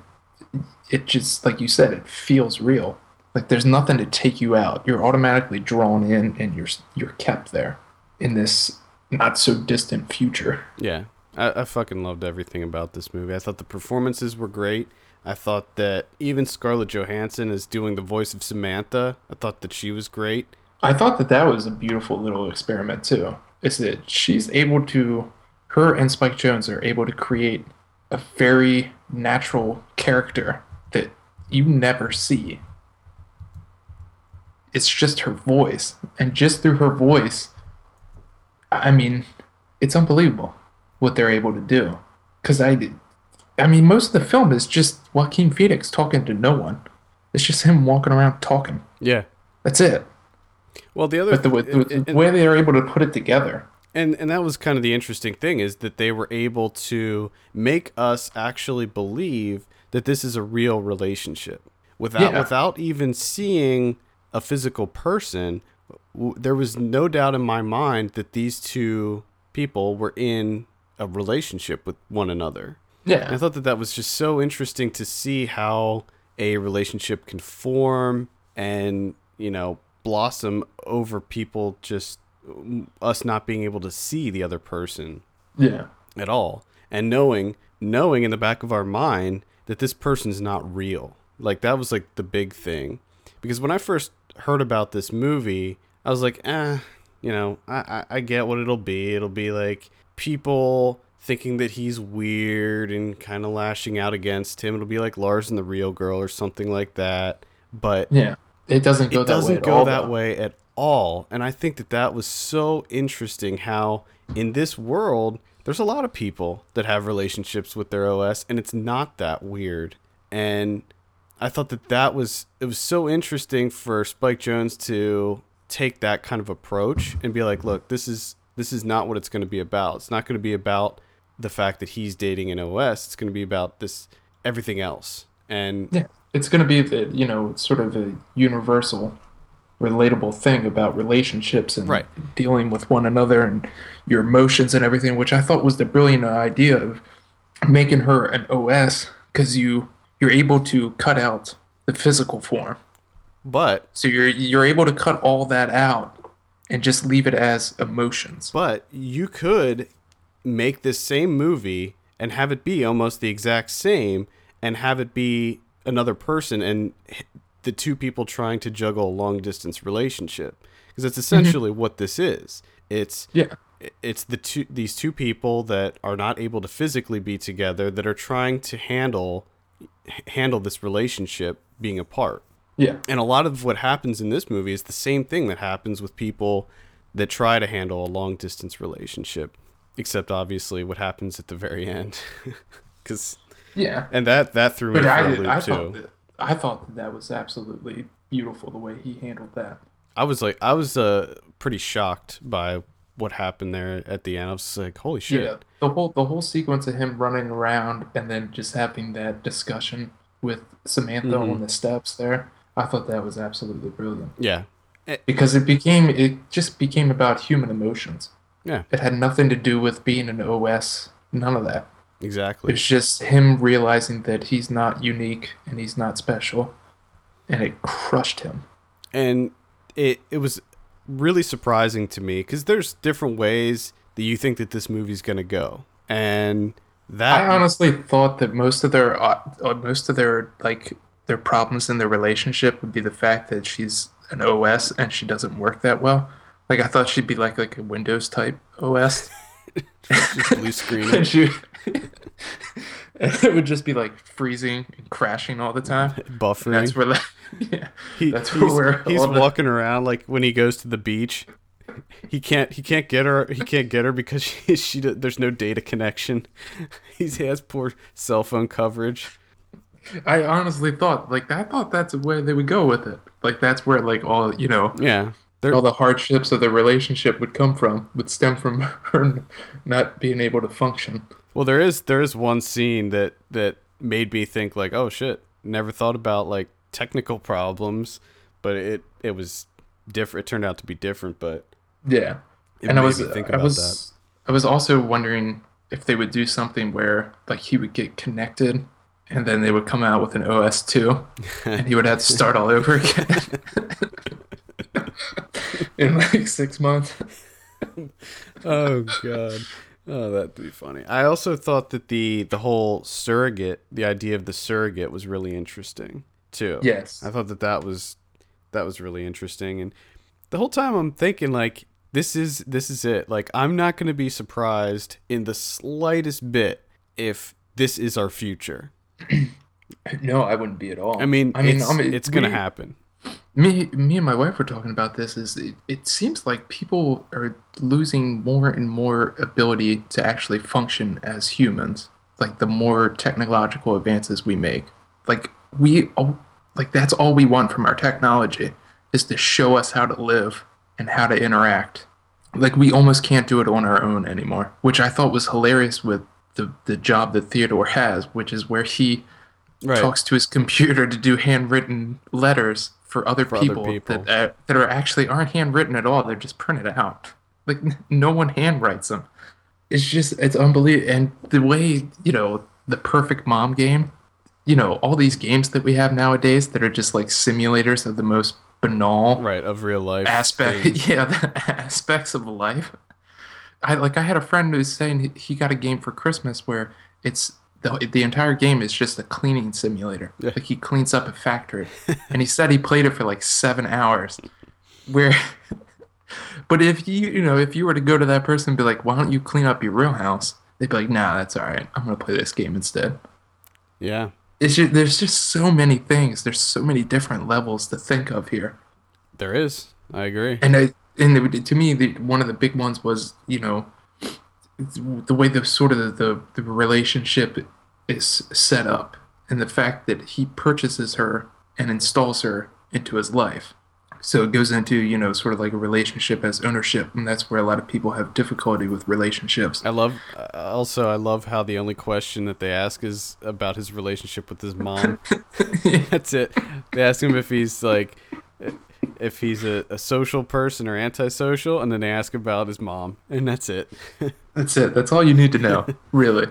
it just like you said, it feels real. Like there's nothing to take you out. You're automatically drawn in and you're you're kept there in this not so distant future. Yeah, I, I fucking loved everything about this movie. I thought the performances were great. I thought that even Scarlett Johansson is doing the voice of Samantha. I thought that she was great. I thought that that was a beautiful little experiment too. Is that she's able to, her and Spike Jonze are able to create a very natural character that you never see. It's just her voice, and just through her voice, I mean, it's unbelievable what they're able to do. Because I, I mean, most of the film is just Joaquin Phoenix talking to no one. It's just him walking around talking. Yeah. That's it. Well, the other But the, way- the, the way they are able to put it together. And and that was kind of the interesting thing is that they were able to make us actually believe that this is a real relationship without Yeah. without even seeing a physical person. w- There was no doubt in my mind that these two people were in a relationship with one another. And I thought that that was just so interesting to see how a relationship can form and, you know, blossom over people just us not being able to see the other person Yeah. at all and knowing knowing in the back of our mind that this person's not real. Like that was like the big thing. Because when I first heard about this movie, I was like, eh, you know, I, I, I get what it'll be. It'll be like people thinking that he's weird and kind of lashing out against him. It'll be like Lars and the Real Girl or something like that. But Yeah. It doesn't go it that way doesn't at go all. that though. way at all and i think that that was so interesting how in this world there's a lot of people that have relationships with their os and it's not that weird and i thought that that was it was so interesting for spike jonze to take that kind of approach and be like look this is this is not what it's going to be about it's not going to be about the fact that he's dating an os it's going to be about this everything else and Yeah. It's going to be the, you know, sort of a universal, relatable thing about relationships and Right. dealing with one another and your emotions and everything, which I thought was the brilliant idea of making her an OS because you you're able to cut out the physical form. but So you're you're able to cut all that out and just leave it as emotions. But you could make this same movie and have it be almost the exact same and have it be another person and the two people trying to juggle a long distance relationship because that's mm-hmm. essentially what this is. It's Yeah. it's the two these two people that are not able to physically be together that are trying to handle handle this relationship being apart. Yeah. And a lot of what happens in this movie is the same thing that happens with people that try to handle a long distance relationship, except obviously what happens at the very end. Cuz Yeah. and that that threw me But for I, a loop I too. thought that, I thought that, that was absolutely beautiful the way he handled that. I was like I was uh pretty shocked by what happened there at the end. I was like, "Holy shit." Yeah, the whole the whole sequence of him running around and then just having that discussion with Samantha Mhm. on the steps there, I thought that was absolutely brilliant Yeah. because it became it just became about human emotions. Yeah, It had nothing to do with being an OS, none of that. Exactly. It's just him realizing that he's not unique and he's not special, and it crushed him. and it it was really surprising to me because there's different ways that you think that this movie's gonna go, and that I honestly thought that most of their uh, uh, most of their like their problems in their relationship would be the fact that she's an OS and she doesn't work that well. Like I thought she'd be like like a Windows type OS, just blue screen. and she it would just be like freezing and crashing all the time. buffering. That's where the yeah, He- that's he's, where he's the- walking around like when he goes to the beach. He can't. He can't get her. He can't get her because she. she there's no data connection. He's, he has poor cell phone coverage. I honestly thought like I thought that's where they would go with it. Like that's where like all you know Yeah. There, all the hardships of the relationship would come from would stem from her not being able to function. Well, there is there is one scene that that made me think like, oh shit, never thought about like technical problems, but it it was different. It turned out to be different, but Yeah. And I was I was I was also wondering if they would do something where like he would get connected and then they would come out with an OS two and he would have to start all over again in like six months. Oh god. Oh, that'd be funny. I also thought that the the whole surrogate, the idea of the surrogate, was really interesting too. Yes. I thought that that was that was really interesting, and the whole time I'm thinking like this is this is it. Like I'm not going to be surprised in the slightest bit if this is our future. No, I wouldn't be at all. I mean, I mean, it's, I mean, it's going to happen. Me, me and my wife were talking about this. Is it, it seems like people are losing more and more ability to actually function as humans. Like the more technological advances we make, like we, like that's all we want from our technology is to show us how to live and how to interact. Like we almost can't do it on our own anymore, which I thought was hilarious with the the job that Theodore has, which is where he Right. talks to his computer to do handwritten letters for other For other people, people. that uh, that are actually aren't handwritten at all. They're just printed out. Like no one handwrites them. It's just it's unbelievable. And the way you know the perfect mom game, you know all these games that we have nowadays that are just like simulators of the most banal right of real life aspect things. yeah the aspects of life i like i had a friend who was saying he got a game for christmas where it's the, the entire game is just a cleaning simulator. Yeah. like he cleans up a factory. And he said he played it for like seven hours. Where but if you you know if you were to go to that person and be like why don't you clean up your real house? They'd be like nah that's all right. I'm gonna play this game instead. Yeah. It's just, there's just so many things. There's so many different levels to think of here. There is. I agree. And I, and to me, the, one of the big ones was you know the way the sort of the, the relationship is set up, and the fact that he purchases her and installs her into his life. So it goes into you know sort of like a relationship as ownership, and that's where a lot of people have difficulty with relationships. i love uh, also i love how the only question that they ask is about his relationship with his mom that's it they ask him if he's like if he's a, a social person or antisocial and then they ask about his mom and that's it That's it. That's all you need to know, really.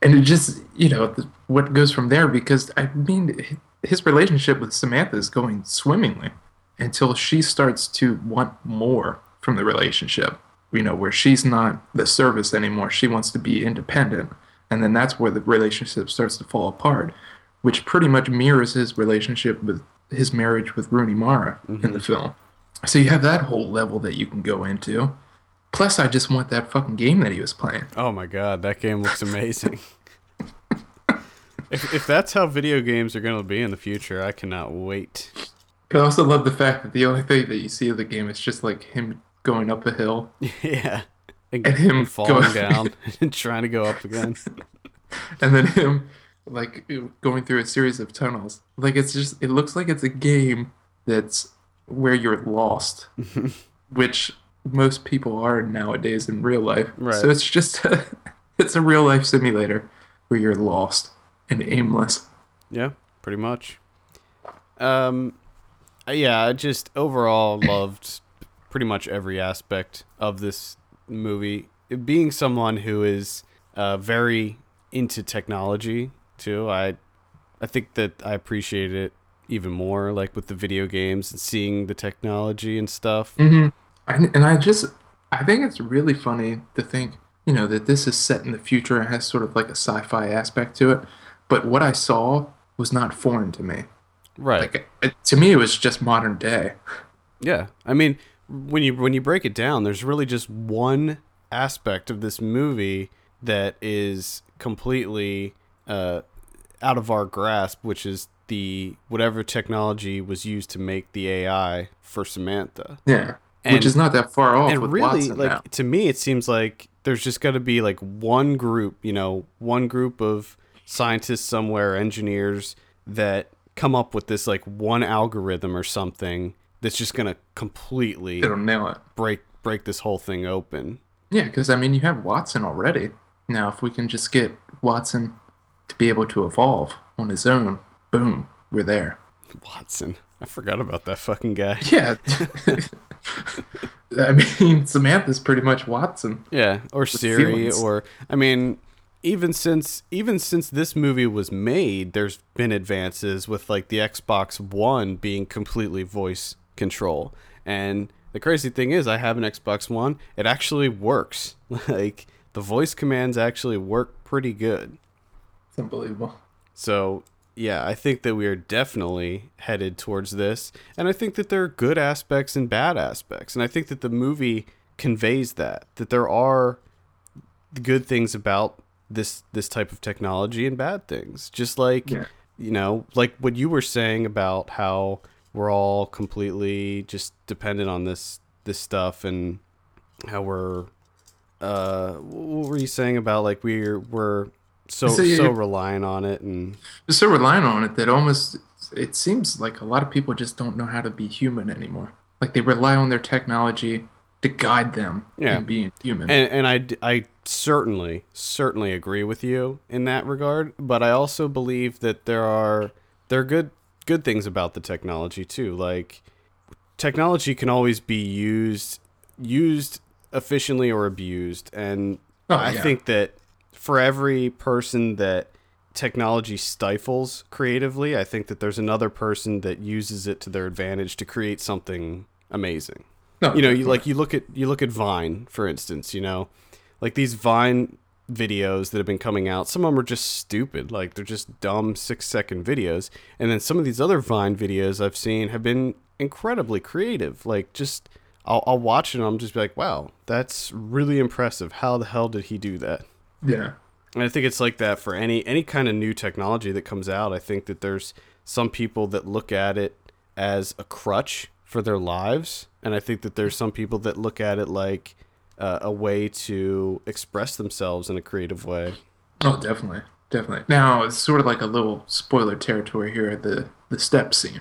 And it just, you know, what goes from there because I mean, his relationship with Samantha is going swimmingly until she starts to want more from the relationship. You know, where she's not the service anymore. She wants to be independent. And then that's where the relationship starts to fall apart, which pretty much mirrors his relationship with his marriage with Rooney Mara in the mm-hmm. film. So you have that whole level that you can go into. Plus, I just want that fucking game that he was playing. oh my god that game looks amazing if, if that's how video games are going to be in the future i cannot wait I also love the fact that the only thing that you see of the game is just like him going up a hill. yeah and, And him falling down and trying to go up again and then him like going through a series of tunnels. Like it's just it looks like it's a game that's where you're lost, which most people are nowadays in real life. Right. So it's just a, it's a real life simulator where you're lost and aimless. Yeah, pretty much. Um, yeah, I just overall loved pretty much every aspect of this movie. Being someone who is uh, very into technology too, I I think that I appreciate it even more, like with the video games and seeing the technology and stuff. Mm-hmm. And, and I just, I think it's really funny to think, you know, that this is set in the future and has sort of like a sci-fi aspect to it. But what I saw was not foreign to me. Right. Like it, to me, it was just modern day. Yeah, I mean, when you when you break it down, there's really just one aspect of this movie that is completely uh, out of our grasp, which is the whatever technology was used to make the AI for Samantha. Yeah, And- which is not that far off and really, Watson like now. to me, it seems like there's just got to be like one group, you know, one group of scientists somewhere, engineers that come up with this like one algorithm or something that's just gonna completely don't nail it. break break this whole thing open. Yeah, because I mean, you have Watson already. Now, if we can just get Watson to be able to evolve on his own, boom, we're there. Watson, I forgot about that fucking guy. Yeah. I mean, Samantha's pretty much Watson. Yeah, or Siri, feelings. or I mean, even since even since this movie was made, there's been advances with like the Xbox One being completely voice control. And the crazy thing is, I have an Xbox One. It actually works. Like the voice commands actually work pretty good. It's unbelievable. So yeah, I think that we are definitely headed towards this, and I think that there are good aspects and bad aspects, and I think that the movie conveys that that there are good things about this this type of technology and bad things. Just like Yeah. you know, like what you were saying about how we're all completely just dependent on this this stuff and how we're uh what were you saying about like we're we're so So so reliant on it and so reliant on it that almost it seems like a lot of people just don't know how to be human anymore. Like they rely on their technology to guide them Yeah. in being human. and and I certainly certainly agree with you in that regard but i also believe that there are there are good good things about the technology too like technology can always be used used efficiently or abused and Oh, i yeah. think that for every person that technology stifles creatively i think that there's another person that uses it to their advantage to create something amazing No, you know, you like you look at you look at Vine, for instance. You know, like these Vine videos that have been coming out. Some of them are just stupid, like they're just dumb six second videos. And then some of these other Vine videos I've seen have been incredibly creative. Like just I'll, I'll watch it and I'm just like, wow, that's really impressive. How the hell did he do that? Yeah. And I think it's like that for any any kind of new technology that comes out. I think that there's some people that look at it as a crutch for their lives, and I think that there's some people that look at it like uh, a way to express themselves in a creative way. Oh, definitely, definitely. Now it's sort of like a little spoiler territory here at the the step scene,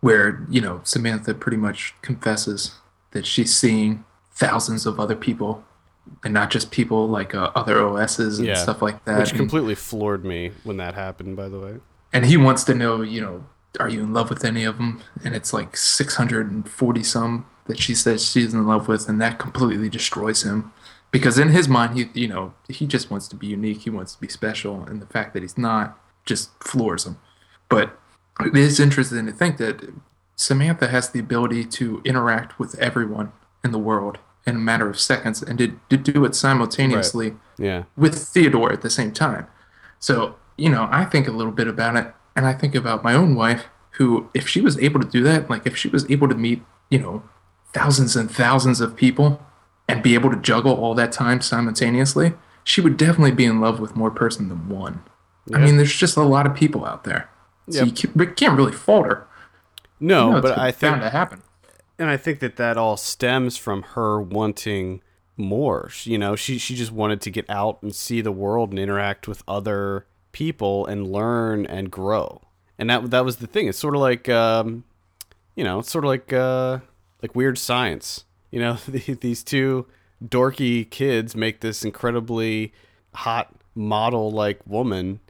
where you know Samantha pretty much confesses that she's seeing thousands of other people, and not just people like uh, other OSs and Yeah. stuff like that. Which and, completely floored me when that happened, by the way. and he wants to know, you know, are you in love with any of them? And it's like 640 some that she says she's in love with, and that completely destroys him. Because in his mind, he, you know, he just wants to be unique. He wants to be special, and the fact that he's not just floors him. But it is interesting to think that Samantha has the ability to interact with everyone in the world in a matter of seconds, and to, to do it simultaneously Yeah. with Theodore at the same time. So, you know, I think a little bit about it, and I think about my own wife, who, if she was able to do that, like if she was able to meet, you know, thousands and thousands of people and be able to juggle all that time simultaneously, she would definitely be in love with more person than one. I mean, there's just a lot of people out there. So Yep. you can't, really fault her. No, You know, but I think bound to happen. And I think that that all stems from her wanting more. You know, she she just wanted to get out and see the world and interact with other people and learn and grow. And that that was the thing. It's sort of like um, you know, it's sort of like uh, like weird science. You know, these two dorky kids make this incredibly hot model like woman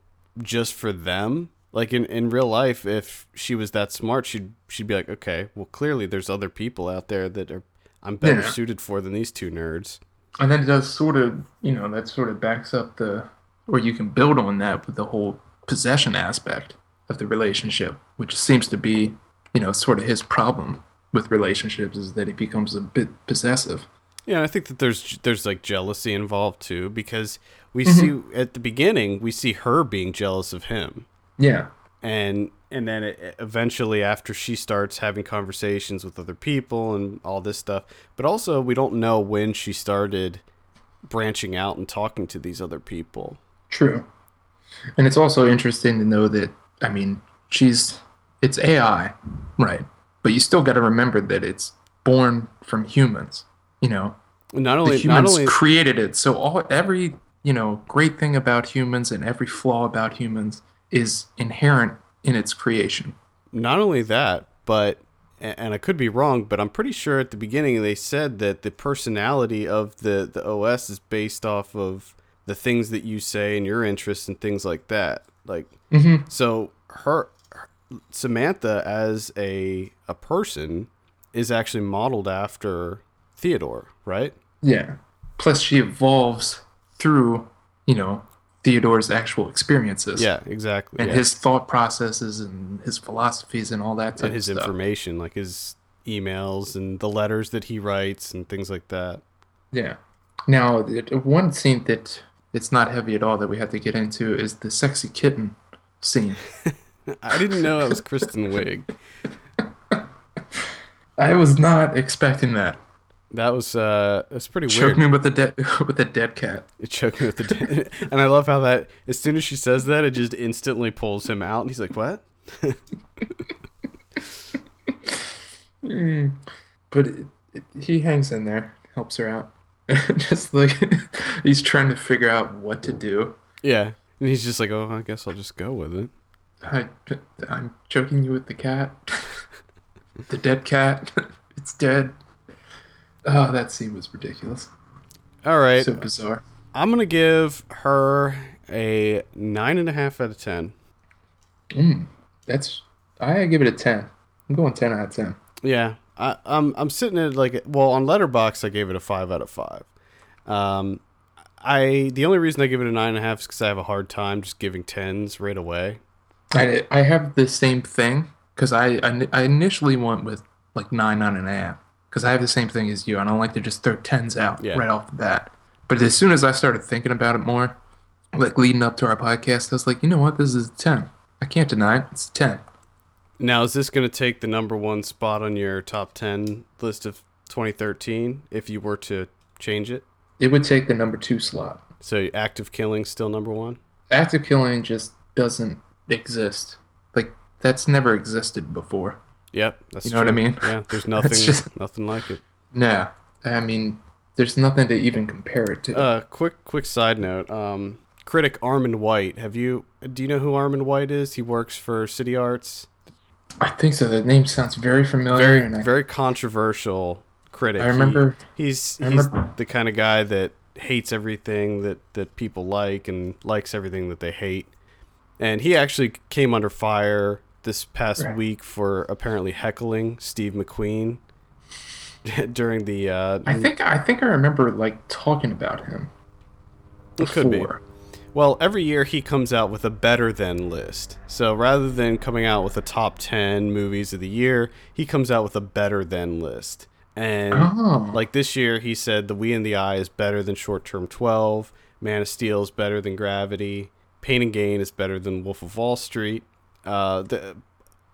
just for them. Like in, in real life, if she was that smart, she'd she'd be like, okay, well, clearly there's other people out there that are I'm better Yeah. suited for than these two nerds. And then it does sort of, you know, that sort of backs up the, or you can build on that with the whole possession aspect of the relationship, which seems to be, you know, sort of his problem with relationships is that he becomes a bit possessive. Yeah, I think that there's there's like jealousy involved too because we Mm-hmm. see at the beginning we see her being jealous of him. Yeah. and and then it, eventually after she starts having conversations with other people and all this stuff but also we don't know when she started branching out and talking to these other people True. And it's also interesting to know that, I mean, she's, it's AI, right? But you still got to remember that it's born from humans, you know? not the only not humans only created it. So all every you know great thing about humans and every flaw about humans is inherent in its creation. not only that but and I could be wrong but I'm pretty sure at the beginning they said that the personality of the the OS is based off of the things that you say and your interests and things like that like Mm-hmm. So her, her- Samantha as a a person is actually modeled after Theodore, right? Yeah. Plus, she evolves through, you know, Theodore's actual experiences. Yeah, exactly. And yeah. his thought processes and his philosophies and all that type and his information, like his emails and the letters that he writes and things like that. Yeah. Now, it, one scene that it's not heavy at all that we have to get into is the sexy kitten scene. I didn't know it was Kristen Wiig. I was not expecting that. That was uh, that's pretty Choke weird. me with the dead with the dead cat. It choked me with the, dead. and I love how that as soon as she says that, it just instantly pulls him out, and he's like, "What?" Mm. But it, it, he hangs in there, helps her out. just like he's trying to figure out what to do. Yeah, and he's just like, "Oh, I guess I'll just go with it." I, I'm choking you with the cat. the dead cat. it's dead. Oh, that scene was ridiculous. All right, So bizarre. I'm gonna give her a nine and a half out of ten. Mm, that's. I give it a ten. I'm going ten out of ten. Yeah, I, I'm I'm sitting at like well on Letterboxd I gave it a five out of five. Um, I the only reason I give it a nine and a half is because I have a hard time just giving tens right away. I I have the same thing because I, I I initially went with like nine nine and a half because I have the same thing as you. I don't like to just throw tens out Yeah. right off the bat. But as soon as I started thinking about it more, like leading up to our podcast, I was like, you know what, this is a ten. I can't deny it. It's a ten. Now is this going to take the number one spot on your top ten list of 2013 if you were to change it? It would take the number two slot. So Act of Killing still number one. Active killing just doesn't exist. Like that's never existed before. Yep, that's You know what I mean? Yeah, there's nothing just- nothing like it. No, I mean, there's nothing to even compare it to. Uh, quick quick side note. Um, critic Armond White. Have you? Do you know who Armond White is? He works for City Arts. I think so. The name sounds very familiar. Very I, very controversial critic. I remember. He- he's I he's remember- the kind of guy that hates everything that that people like and likes everything that they hate. And he actually came under fire this past Right. week for apparently heckling Steve McQueen during the. Uh, I think I think I remember like talking about him. It could be. Well, every year he comes out with a better than list. So rather than coming out with a top 10 movies of the year, he comes out with a better than list. And Oh. like this year, he said The We in the Eye is better than Short Term 12, Man of Steel is better than Gravity, Pain and Gain is better than Wolf of Wall Street. Uh, the,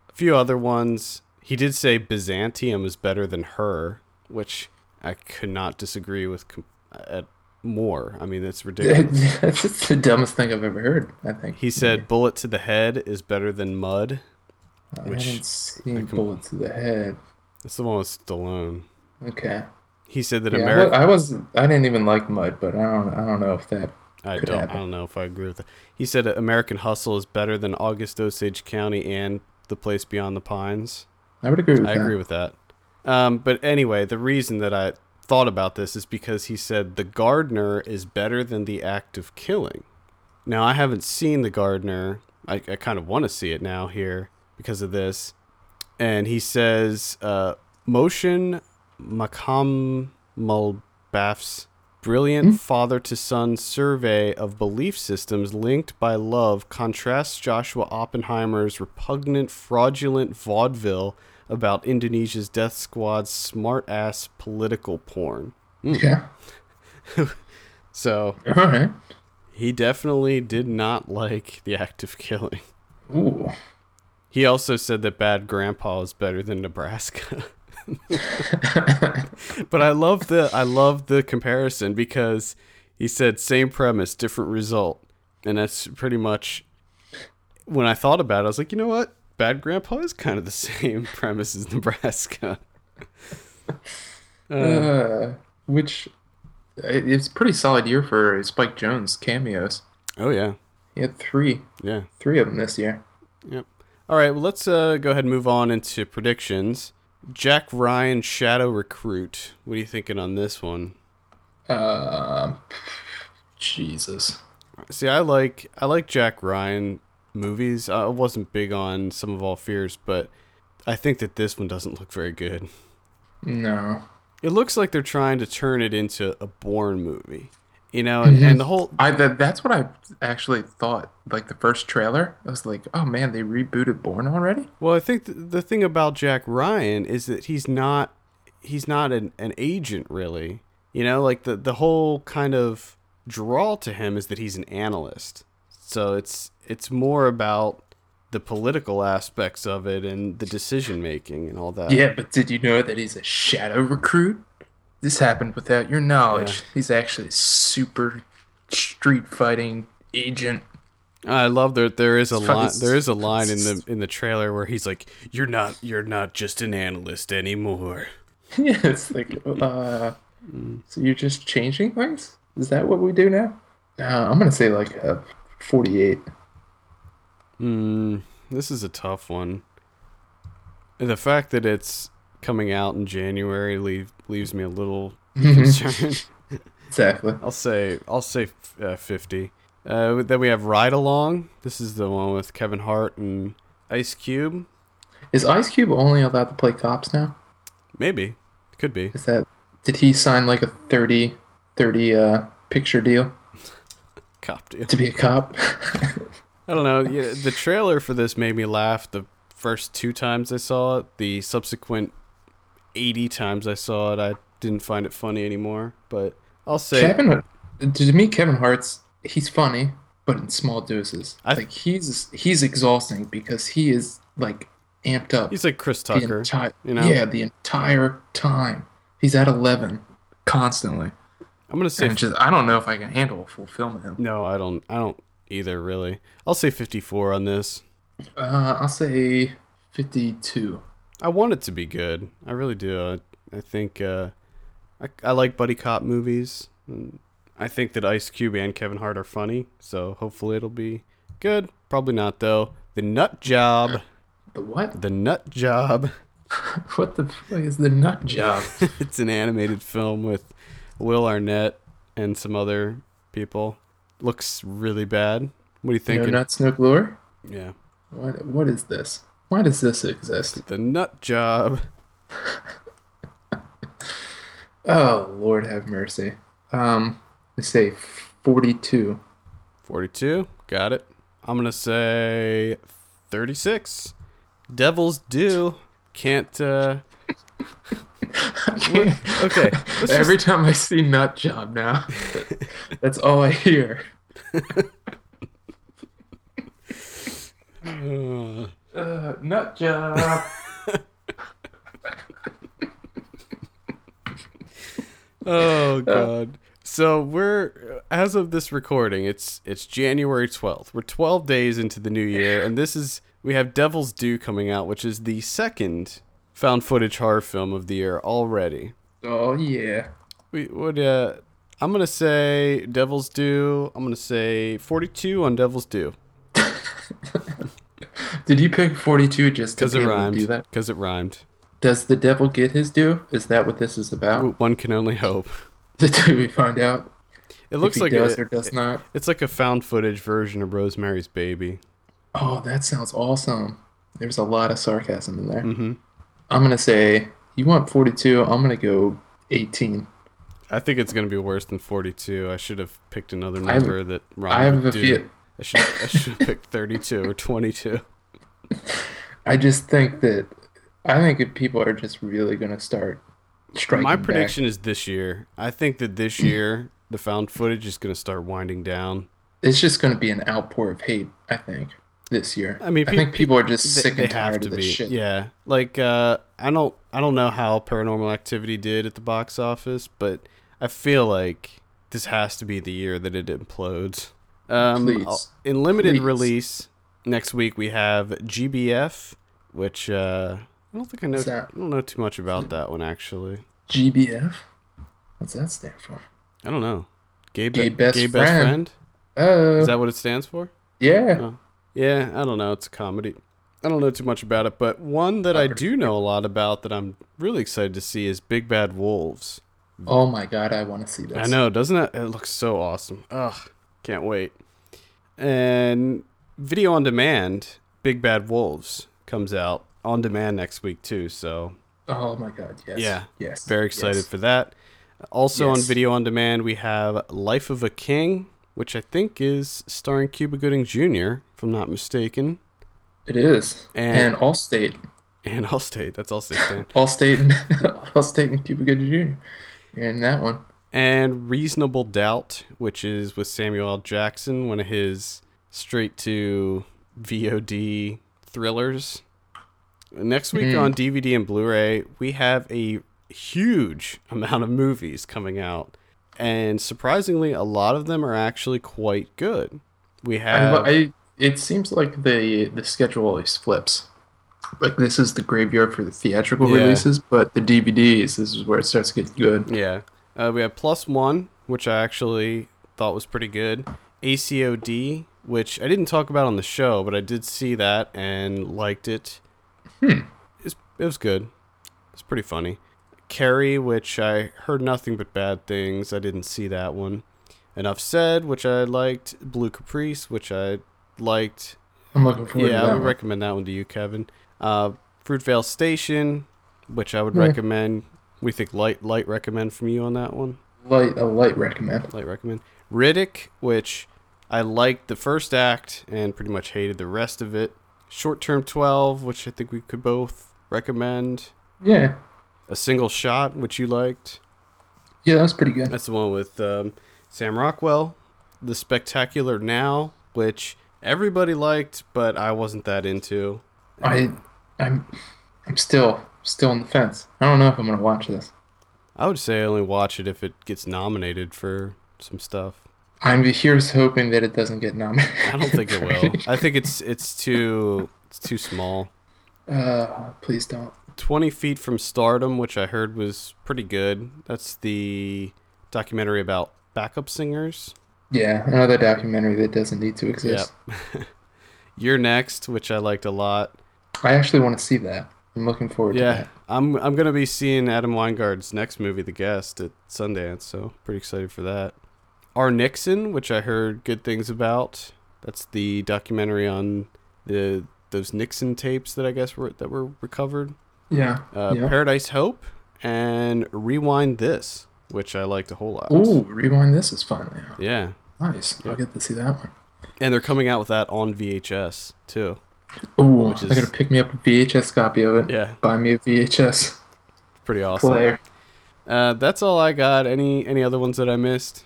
a few other ones. He did say Byzantium is better than Her, which I could not disagree with com- at more. I mean, it's ridiculous. That's the dumbest thing I've ever heard. I think He said bullet to the head is better than mud. I which haven't seen com- bullet to the head. That's the one with Stallone. Okay. He said that Yeah, I, America. wa- I was I didn't even like mud, but I don't I don't know if that. I don't. happen. I don't know if I agree with that. He said American Hustle is better than August Osage County and The Place Beyond the Pines. I would agree with I that. agree with that. Um, but anyway, the reason that I thought about this is because he said The Gardener is better than The Act of Killing. Now, I haven't seen The Gardener. I, I kind of want to see it now here because of this. And he says, uh, Motion Makam Mulbaf's brilliant mm. father to son survey of belief systems linked by love contrasts Joshua Oppenheimer's repugnant, fraudulent vaudeville about Indonesia's death squad's smart ass political porn. Hmm. Yeah. So right. he definitely did not like the act of killing. Ooh. He also said that Bad Grandpa is better than Nebraska. but I love the I love the comparison because he said same premise, different result. And that's pretty much when I thought about it, I was like, you know what? Bad Grandpa is kind of the same premise as Nebraska. Uh, which it- it's pretty solid year for Spike Jonze cameos. Oh yeah. He had three, Yeah. three of them this year. Yep. All right, well let's uh, go ahead and move on into predictions. Jack Ryan Shadow Recruit. What are you thinking on this one? Um, Jesus. See, I like I like Jack Ryan movies. I wasn't big on Sum of All Fears, but I think that this one doesn't look very good. No. it looks like they're trying to turn it into a Bourne movie. You know, and, and the whole I that, that's what I actually thought. Like the first trailer, I was like, "Oh man, they rebooted Bourne already." well, I think th- the thing about Jack Ryan is that he's not he's not an, an agent really. You know, like the the whole kind of draw to him is that he's an analyst. So it's it's more about the political aspects of it and the decision making and all that. Yeah, but did you know that he's a shadow recruit? This happened without your knowledge. He's actually a super street fighting agent. I love that there is a line there is a line in the in the trailer where he's like, "You're not you're not just an analyst anymore." yeah, it's like, uh, so you're just changing things? Is that what we do now? Uh, I'm gonna say like a 48. Hmm, this is a tough one. And the fact that it's coming out in January leave, leaves me a little concerned. Exactly. I'll say I'll say uh, 50. Uh, then we have Ride Along. This is the one with Kevin Hart and Ice Cube. Is Ice Cube only allowed to play cops now? Maybe. Could be. Is that did he sign like a 30 30 uh picture deal Cop deal. to be a cop? I don't know. Yeah, the trailer for this made me laugh the first two times I saw it. The subsequent 80 times I saw it, I didn't find it funny anymore. But I'll say Kevin to me Kevin Hart's he's funny, but in small doses. I- like he's he's exhausting because he is like amped up he's like Chris Tucker. entire you know? yeah the entire time. He's at 11 constantly. I'm gonna say just I don't know if I can handle a full film of him. no. I don't. I don't either. Really. I'll say 54 on this. Uh, I'll say 52. I want it to be good. I really do. I, I think uh, I, I like buddy cop movies. I think that Ice Cube and Kevin Hart are funny, so hopefully it'll be good. Probably not though. The Nut Job. The what? The Nut Job. What the fuck is the nut job? it's an animated film with Will Arnett and some other people. Looks really bad. What do you think? no nuts, no lure? yeah. What what is this? Why does this exist? The Nut Job. Oh Lord have mercy. Um, let's say 42. 42. Got it. I'm going to say 36. Devil's Due. Can't, uh. Okay. Every time I see nut job now, that's all I hear. just- Uh, nut job. oh, God. So we're as of this recording, it's it's January 12th. We're 12 days into the new year and this is we have Devil's Due coming out, which is the second found footage horror film of the year already. oh yeah. We would uh I'm gonna say Devil's Due. I'm gonna say 42 on Devil's Due Did you pick 42 just because it rhymed. do that? Because it rhymed. Does the devil get his due? Is that what this is about? One can only hope. Did we find out It looks like does a, or does not? it's like a found footage version of Rosemary's Baby. Oh, that sounds awesome. There's a lot of sarcasm in there. hmm I'm gonna say you want 42. I'm gonna go 18. I think it's gonna be worse than 42. I should have picked another I have- number that rhymed. I have a feel. I should I should have picked 32 or 22. I just think that I think if people are just really gonna start striking My back. prediction is this year. I think that this year the found footage is gonna start winding down. it's just gonna be an outpour of hate. I think this year. I mean, I pe- think people are just sick they and tired of this be. shit. Yeah, like uh, I don't, I don't know how Paranormal Activity did at the box office, but I feel like this has to be the year that it implodes. Um, Please. In limited Please. release next week we have GBF, which uh, I don't think I know. I don't know too much about that one actually. GBF. What's that stand for? I don't know. Gay, Gay be- best gay best friend. friend. Oh, Is that what it stands for? yeah. Oh. Yeah, I don't know. It's a comedy. I don't know too much about it, but one that I do know a lot about that I'm really excited to see is Big Bad Wolves. Oh my god, I want to see this. I know, doesn't it? It looks so awesome. Ugh, can't wait. And video on demand, Big Bad Wolves comes out on demand next week too. So Oh my god, yes. Yeah. Yes. Very excited yes. for that. Also on video on demand, we have Life of a King, which I think is starring Cuba Gooding Jr., if I'm not mistaken. It is. And- And, Allstate. And Allstate. That's Allstate stand. Allstate and Allstate and Cuba Gooding Jr. You're that one. and Reasonable Doubt, which is with Samuel L. Jackson, one of his straight to VOD thrillers. Next week Hmm. on DVD and Blu ray, we have a huge amount of movies coming out. And surprisingly, a lot of them are actually quite good. We I, have. I it seems like the the schedule always flips. Like this is the graveyard for the theatrical Yeah. releases, but the DVDs this is where it starts to get good. Yeah. Uh, we have Plus One, which I actually thought was pretty good. ACOD, which I didn't talk about on the show, but I did see that and liked it. Hmm. It's, it was good. It's pretty funny. Carrie, which I heard nothing but bad things. I didn't see that one. Enough Said, which I liked. Blue Caprice, which I liked. I'm looking forward Yeah, to I would one. recommend that one to you, Kevin. Uh, Fruitvale Station, which I would Yeah. recommend. We think light light recommend from you on that one. light a light recommend. Light recommend. Riddick, which I liked the first act and pretty much hated the rest of it. Short Term 12, which I think we could both recommend. Yeah. A Single Shot, which you liked. Yeah, that was pretty good. That's the one with um, Sam Rockwell. The Spectacular Now, which everybody liked, but I wasn't that into. I I'm I'm still still on the fence. I don't know if I'm gonna watch this. I would say I only watch it if it gets nominated for some stuff. I'm here's hoping that it doesn't get nominated. I don't think it will. I think it's it's too it's too small. Uh, please don't. 20 Feet from Stardom, which I heard was pretty good. That's the documentary about backup singers. Yeah, another documentary that doesn't need to exist. You're Next, which I liked a lot. I actually want to see that. I'm looking forward to Yeah, that. I'm I'm gonna be seeing Adam Wingard's next movie, The Guest, at Sundance, so pretty excited for that. Our Nixon, which I heard good things about. That's the documentary on the those Nixon tapes that I guess were that were recovered. Yeah. Uh, yeah. Paradise Hope and Rewind This, which I liked a whole lot. Ooh, rewind. This is fun now. Yeah, Nice. I'll get to see that one. and they're coming out with that on VHS too. Ooh, is- gotta pick me up a VHS copy of it. Yeah, Buy me a VHS pretty awesome. player. Uh, that's all I got. Any any other ones that I missed?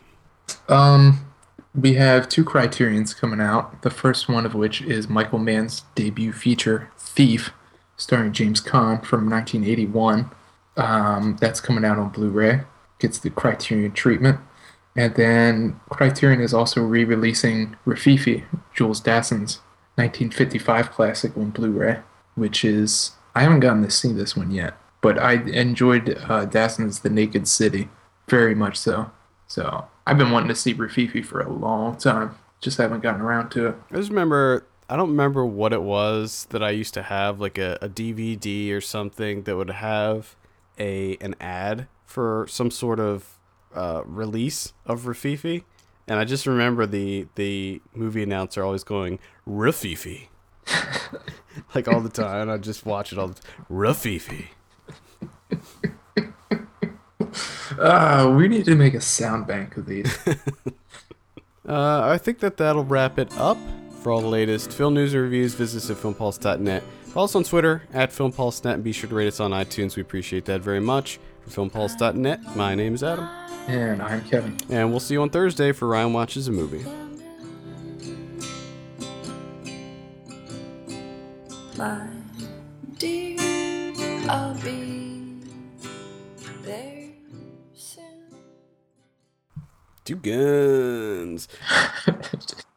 Um, we have two Criterions coming out. The first one of which is Michael Mann's debut feature, Thief, starring James Caan from 1981. Um, that's coming out on Blu-ray. Gets the Criterion treatment. And then Criterion is also re-releasing Rififi, Jules Dassin's 1955 classic on Blu-ray, which is I haven't gotten to see this one yet, but I enjoyed uh, Dassin's The Naked City very much so. So I've been wanting to see Rififi for a long time, just haven't gotten around to it. I just remember. I don't remember what it was that I used to have, like a, a DVD or something that would have a an ad for some sort of uh, release of Rififi, and I just remember the the movie announcer always going Rififi, like all the time. I just watch it all. the Rififi. Uh, we need to make a sound bank of these. Uh, I think that that'll wrap it up. For all the latest film news and reviews, visit us at filmpulse.net. Follow us on Twitter at filmpulse.net and be sure to rate us on iTunes. We appreciate that very much. For filmpulse.net, my name is Adam. and I'm Kevin. And we'll see you on Thursday for Ryan Watches a Movie. My dear, I'll be Two guns.